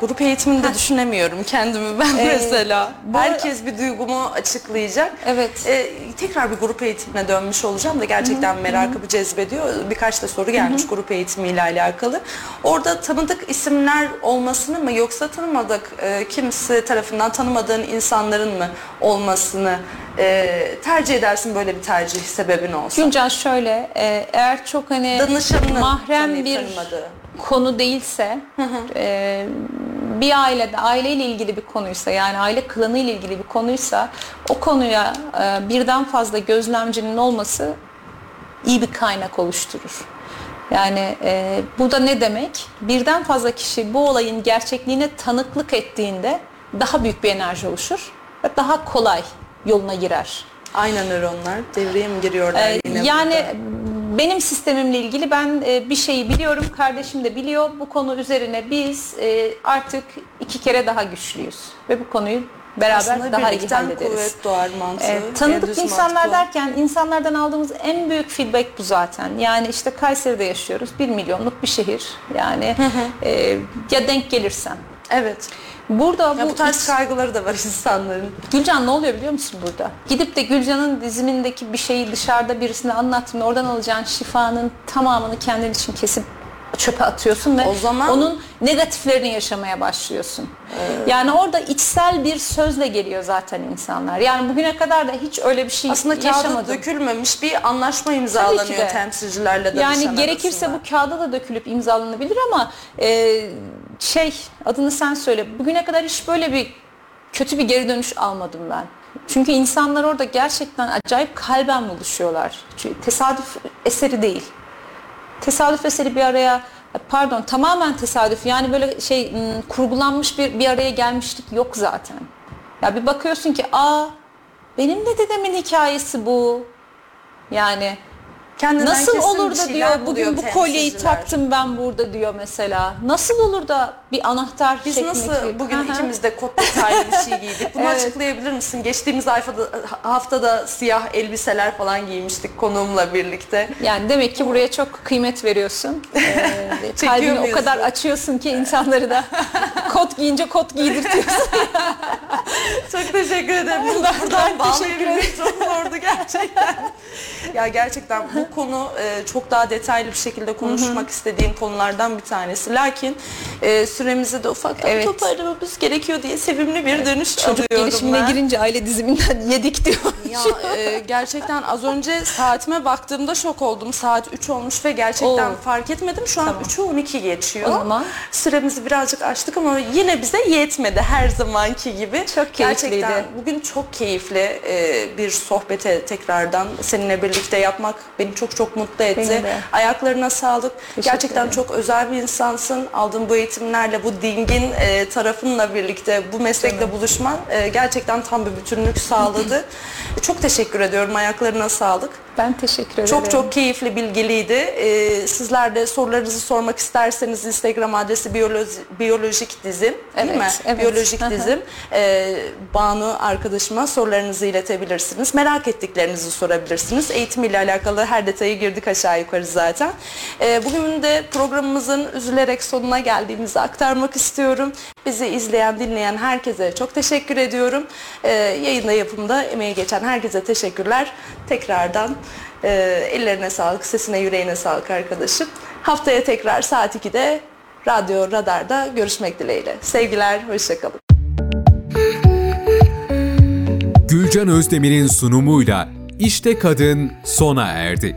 Grup eğitiminde düşünemiyorum kendimi ben Ee, mesela. bu- Herkes bir duygumu açıklayacak. Evet. Ee, tekrar bir grup eğitimine dönmüş olacağım da gerçekten merakımı cezbediyor. Birkaç da soru gelmiş grup eğitimiyle alakalı. Orada tanıdık isimler olmasını mı yoksa tanımadık e, kimse tarafından tanımadığın insanların mı olmasını e, tercih edersin böyle bir tercih sebebin olsa? Gülcan şöyle e, eğer çok hani Danışanını mahrem bir tanımadığı. Konu değilse e, bir ailede aileyle ilgili bir konuysa yani aile klanı ile ilgili bir konuysa o konuya e, birden fazla gözlemcinin olması iyi bir kaynak oluşturur. Yani e, bu da ne demek? Birden fazla kişi bu olayın gerçekliğine tanıklık ettiğinde daha büyük bir enerji oluşur ve daha kolay yoluna girer. Aynen nöronlar devreye mi giriyorlar Ee, yine yani burada? Benim sistemimle ilgili ben e, bir şeyi biliyorum, kardeşim de biliyor. Bu konu üzerine biz e, artık iki kere daha güçlüyüz ve bu konuyu beraber Aslında daha iyi hallederiz. kuvvet doğar mantığı. En tanıdık insanlar mantık bu. derken insanlardan aldığımız en büyük feedback bu zaten. Yani işte Kayseri'de yaşıyoruz. Bir milyonluk bir şehir. Yani e, ya denk gelirsen. Evet. Burada Ya bu bu tarz kaygıları da var insanların. Gülcan ne oluyor biliyor musun burada? Gidip de Gülcan'ın dizimindeki bir şeyi dışarıda birisine anlattığında oradan alacağın şifanın tamamını kendin için kesip çöpe atıyorsun ve O zaman- onun negatiflerini yaşamaya başlıyorsun. Yani orada içsel bir sözle geliyor zaten insanlar. Yani bugüne kadar da hiç öyle bir şey Aslında kağıda yaşamadım. dökülmemiş bir anlaşma imzalanıyor temsilcilerle danışan Yani gerekirse arasında. bu kağıda da dökülüp imzalanabilir ama e, şey adını sen söyle. Bugüne kadar hiç böyle bir kötü bir geri dönüş almadım ben. Çünkü insanlar orada gerçekten acayip kalben buluşuyorlar. Çünkü tesadüf eseri değil. Tesadüf eseri bir araya pardon tamamen tesadüf yani böyle şey ım, kurgulanmış bir bir araya gelmişlik yok zaten. Ya bir bakıyorsun ki aa benim de dedemin hikayesi bu. Yani Kendinden Nasıl kesin olur da şeyler diyor buluyor bugün bu kolyeyi taktım ben burada diyor mesela. Nasıl olur da bir anahtar Biz şeklindeki- nasıl bugün hı. ikimiz de kot detaylı bir şey giydik? Bunu Evet. açıklayabilir misin? Geçtiğimiz haftada, haftada siyah elbiseler falan giymiştik konuğumla birlikte. Yani demek ki buraya çok kıymet veriyorsun. Ee, kalbini o muyuz kadar bu? açıyorsun ki insanları da kot giyince kot giydirtiyorsun. Çok teşekkür ederim. Bunu buradan bağlayabilmek çok zordu gerçekten. ya gerçekten bu konu e, çok daha detaylı bir şekilde konuşmak istediğim konulardan bir tanesi. Lakin e, süremizi de ufaktan Evet. toparlamamız gerekiyor diye sevimli bir dönüş Çocuk alıyorum gelişimine ben. girince aile diziminden yedik diyor. Ya e, gerçekten az önce saatime baktığımda şok oldum. Saat 3 olmuş ve gerçekten Oo. fark etmedim. Şu an Tamam. 3'ü 12 geçiyor. O zaman? Süremizi birazcık açtık ama yine bize yetmedi her zamanki gibi. Çok keyifliydi. Gerçekten bugün çok keyifli e, bir sohbete tekrardan seninle birlikte yapmak beni çok çok mutlu etti. Ayaklarına sağlık. Teşekkür gerçekten ederim. çok özel bir insansın. Aldığın bu eğitimlerle, bu dingin e, tarafınla birlikte bu meslekle buluşman e, gerçekten tam bir bütünlük sağladı. çok teşekkür ediyorum. Ayaklarına sağlık. Ben teşekkür ederim. Çok çok keyifli, bilgiliydi. Ee, sizler de sorularınızı sormak isterseniz Instagram adresi biyoloji, biyolojik dizim değil Evet, mi? evet. Biyolojik dizim. Ee, Banu arkadaşıma sorularınızı iletebilirsiniz. Merak ettiklerinizi sorabilirsiniz. Eğitimiyle alakalı her detayı girdik aşağı yukarı zaten. Ee, bugün de programımızın üzülerek sonuna geldiğimizi aktarmak istiyorum. Bizi izleyen, dinleyen herkese çok teşekkür ediyorum. Ee, yayında yapımda emeği geçen herkese teşekkürler. Tekrardan e, ellerine sağlık, sesine yüreğine sağlık arkadaşım. Haftaya tekrar saat 2'de Radyo Radar'da görüşmek dileğiyle. Sevgiler, hoşçakalın. Gülcan Özdemir'in sunumuyla İşte Kadın sona erdi.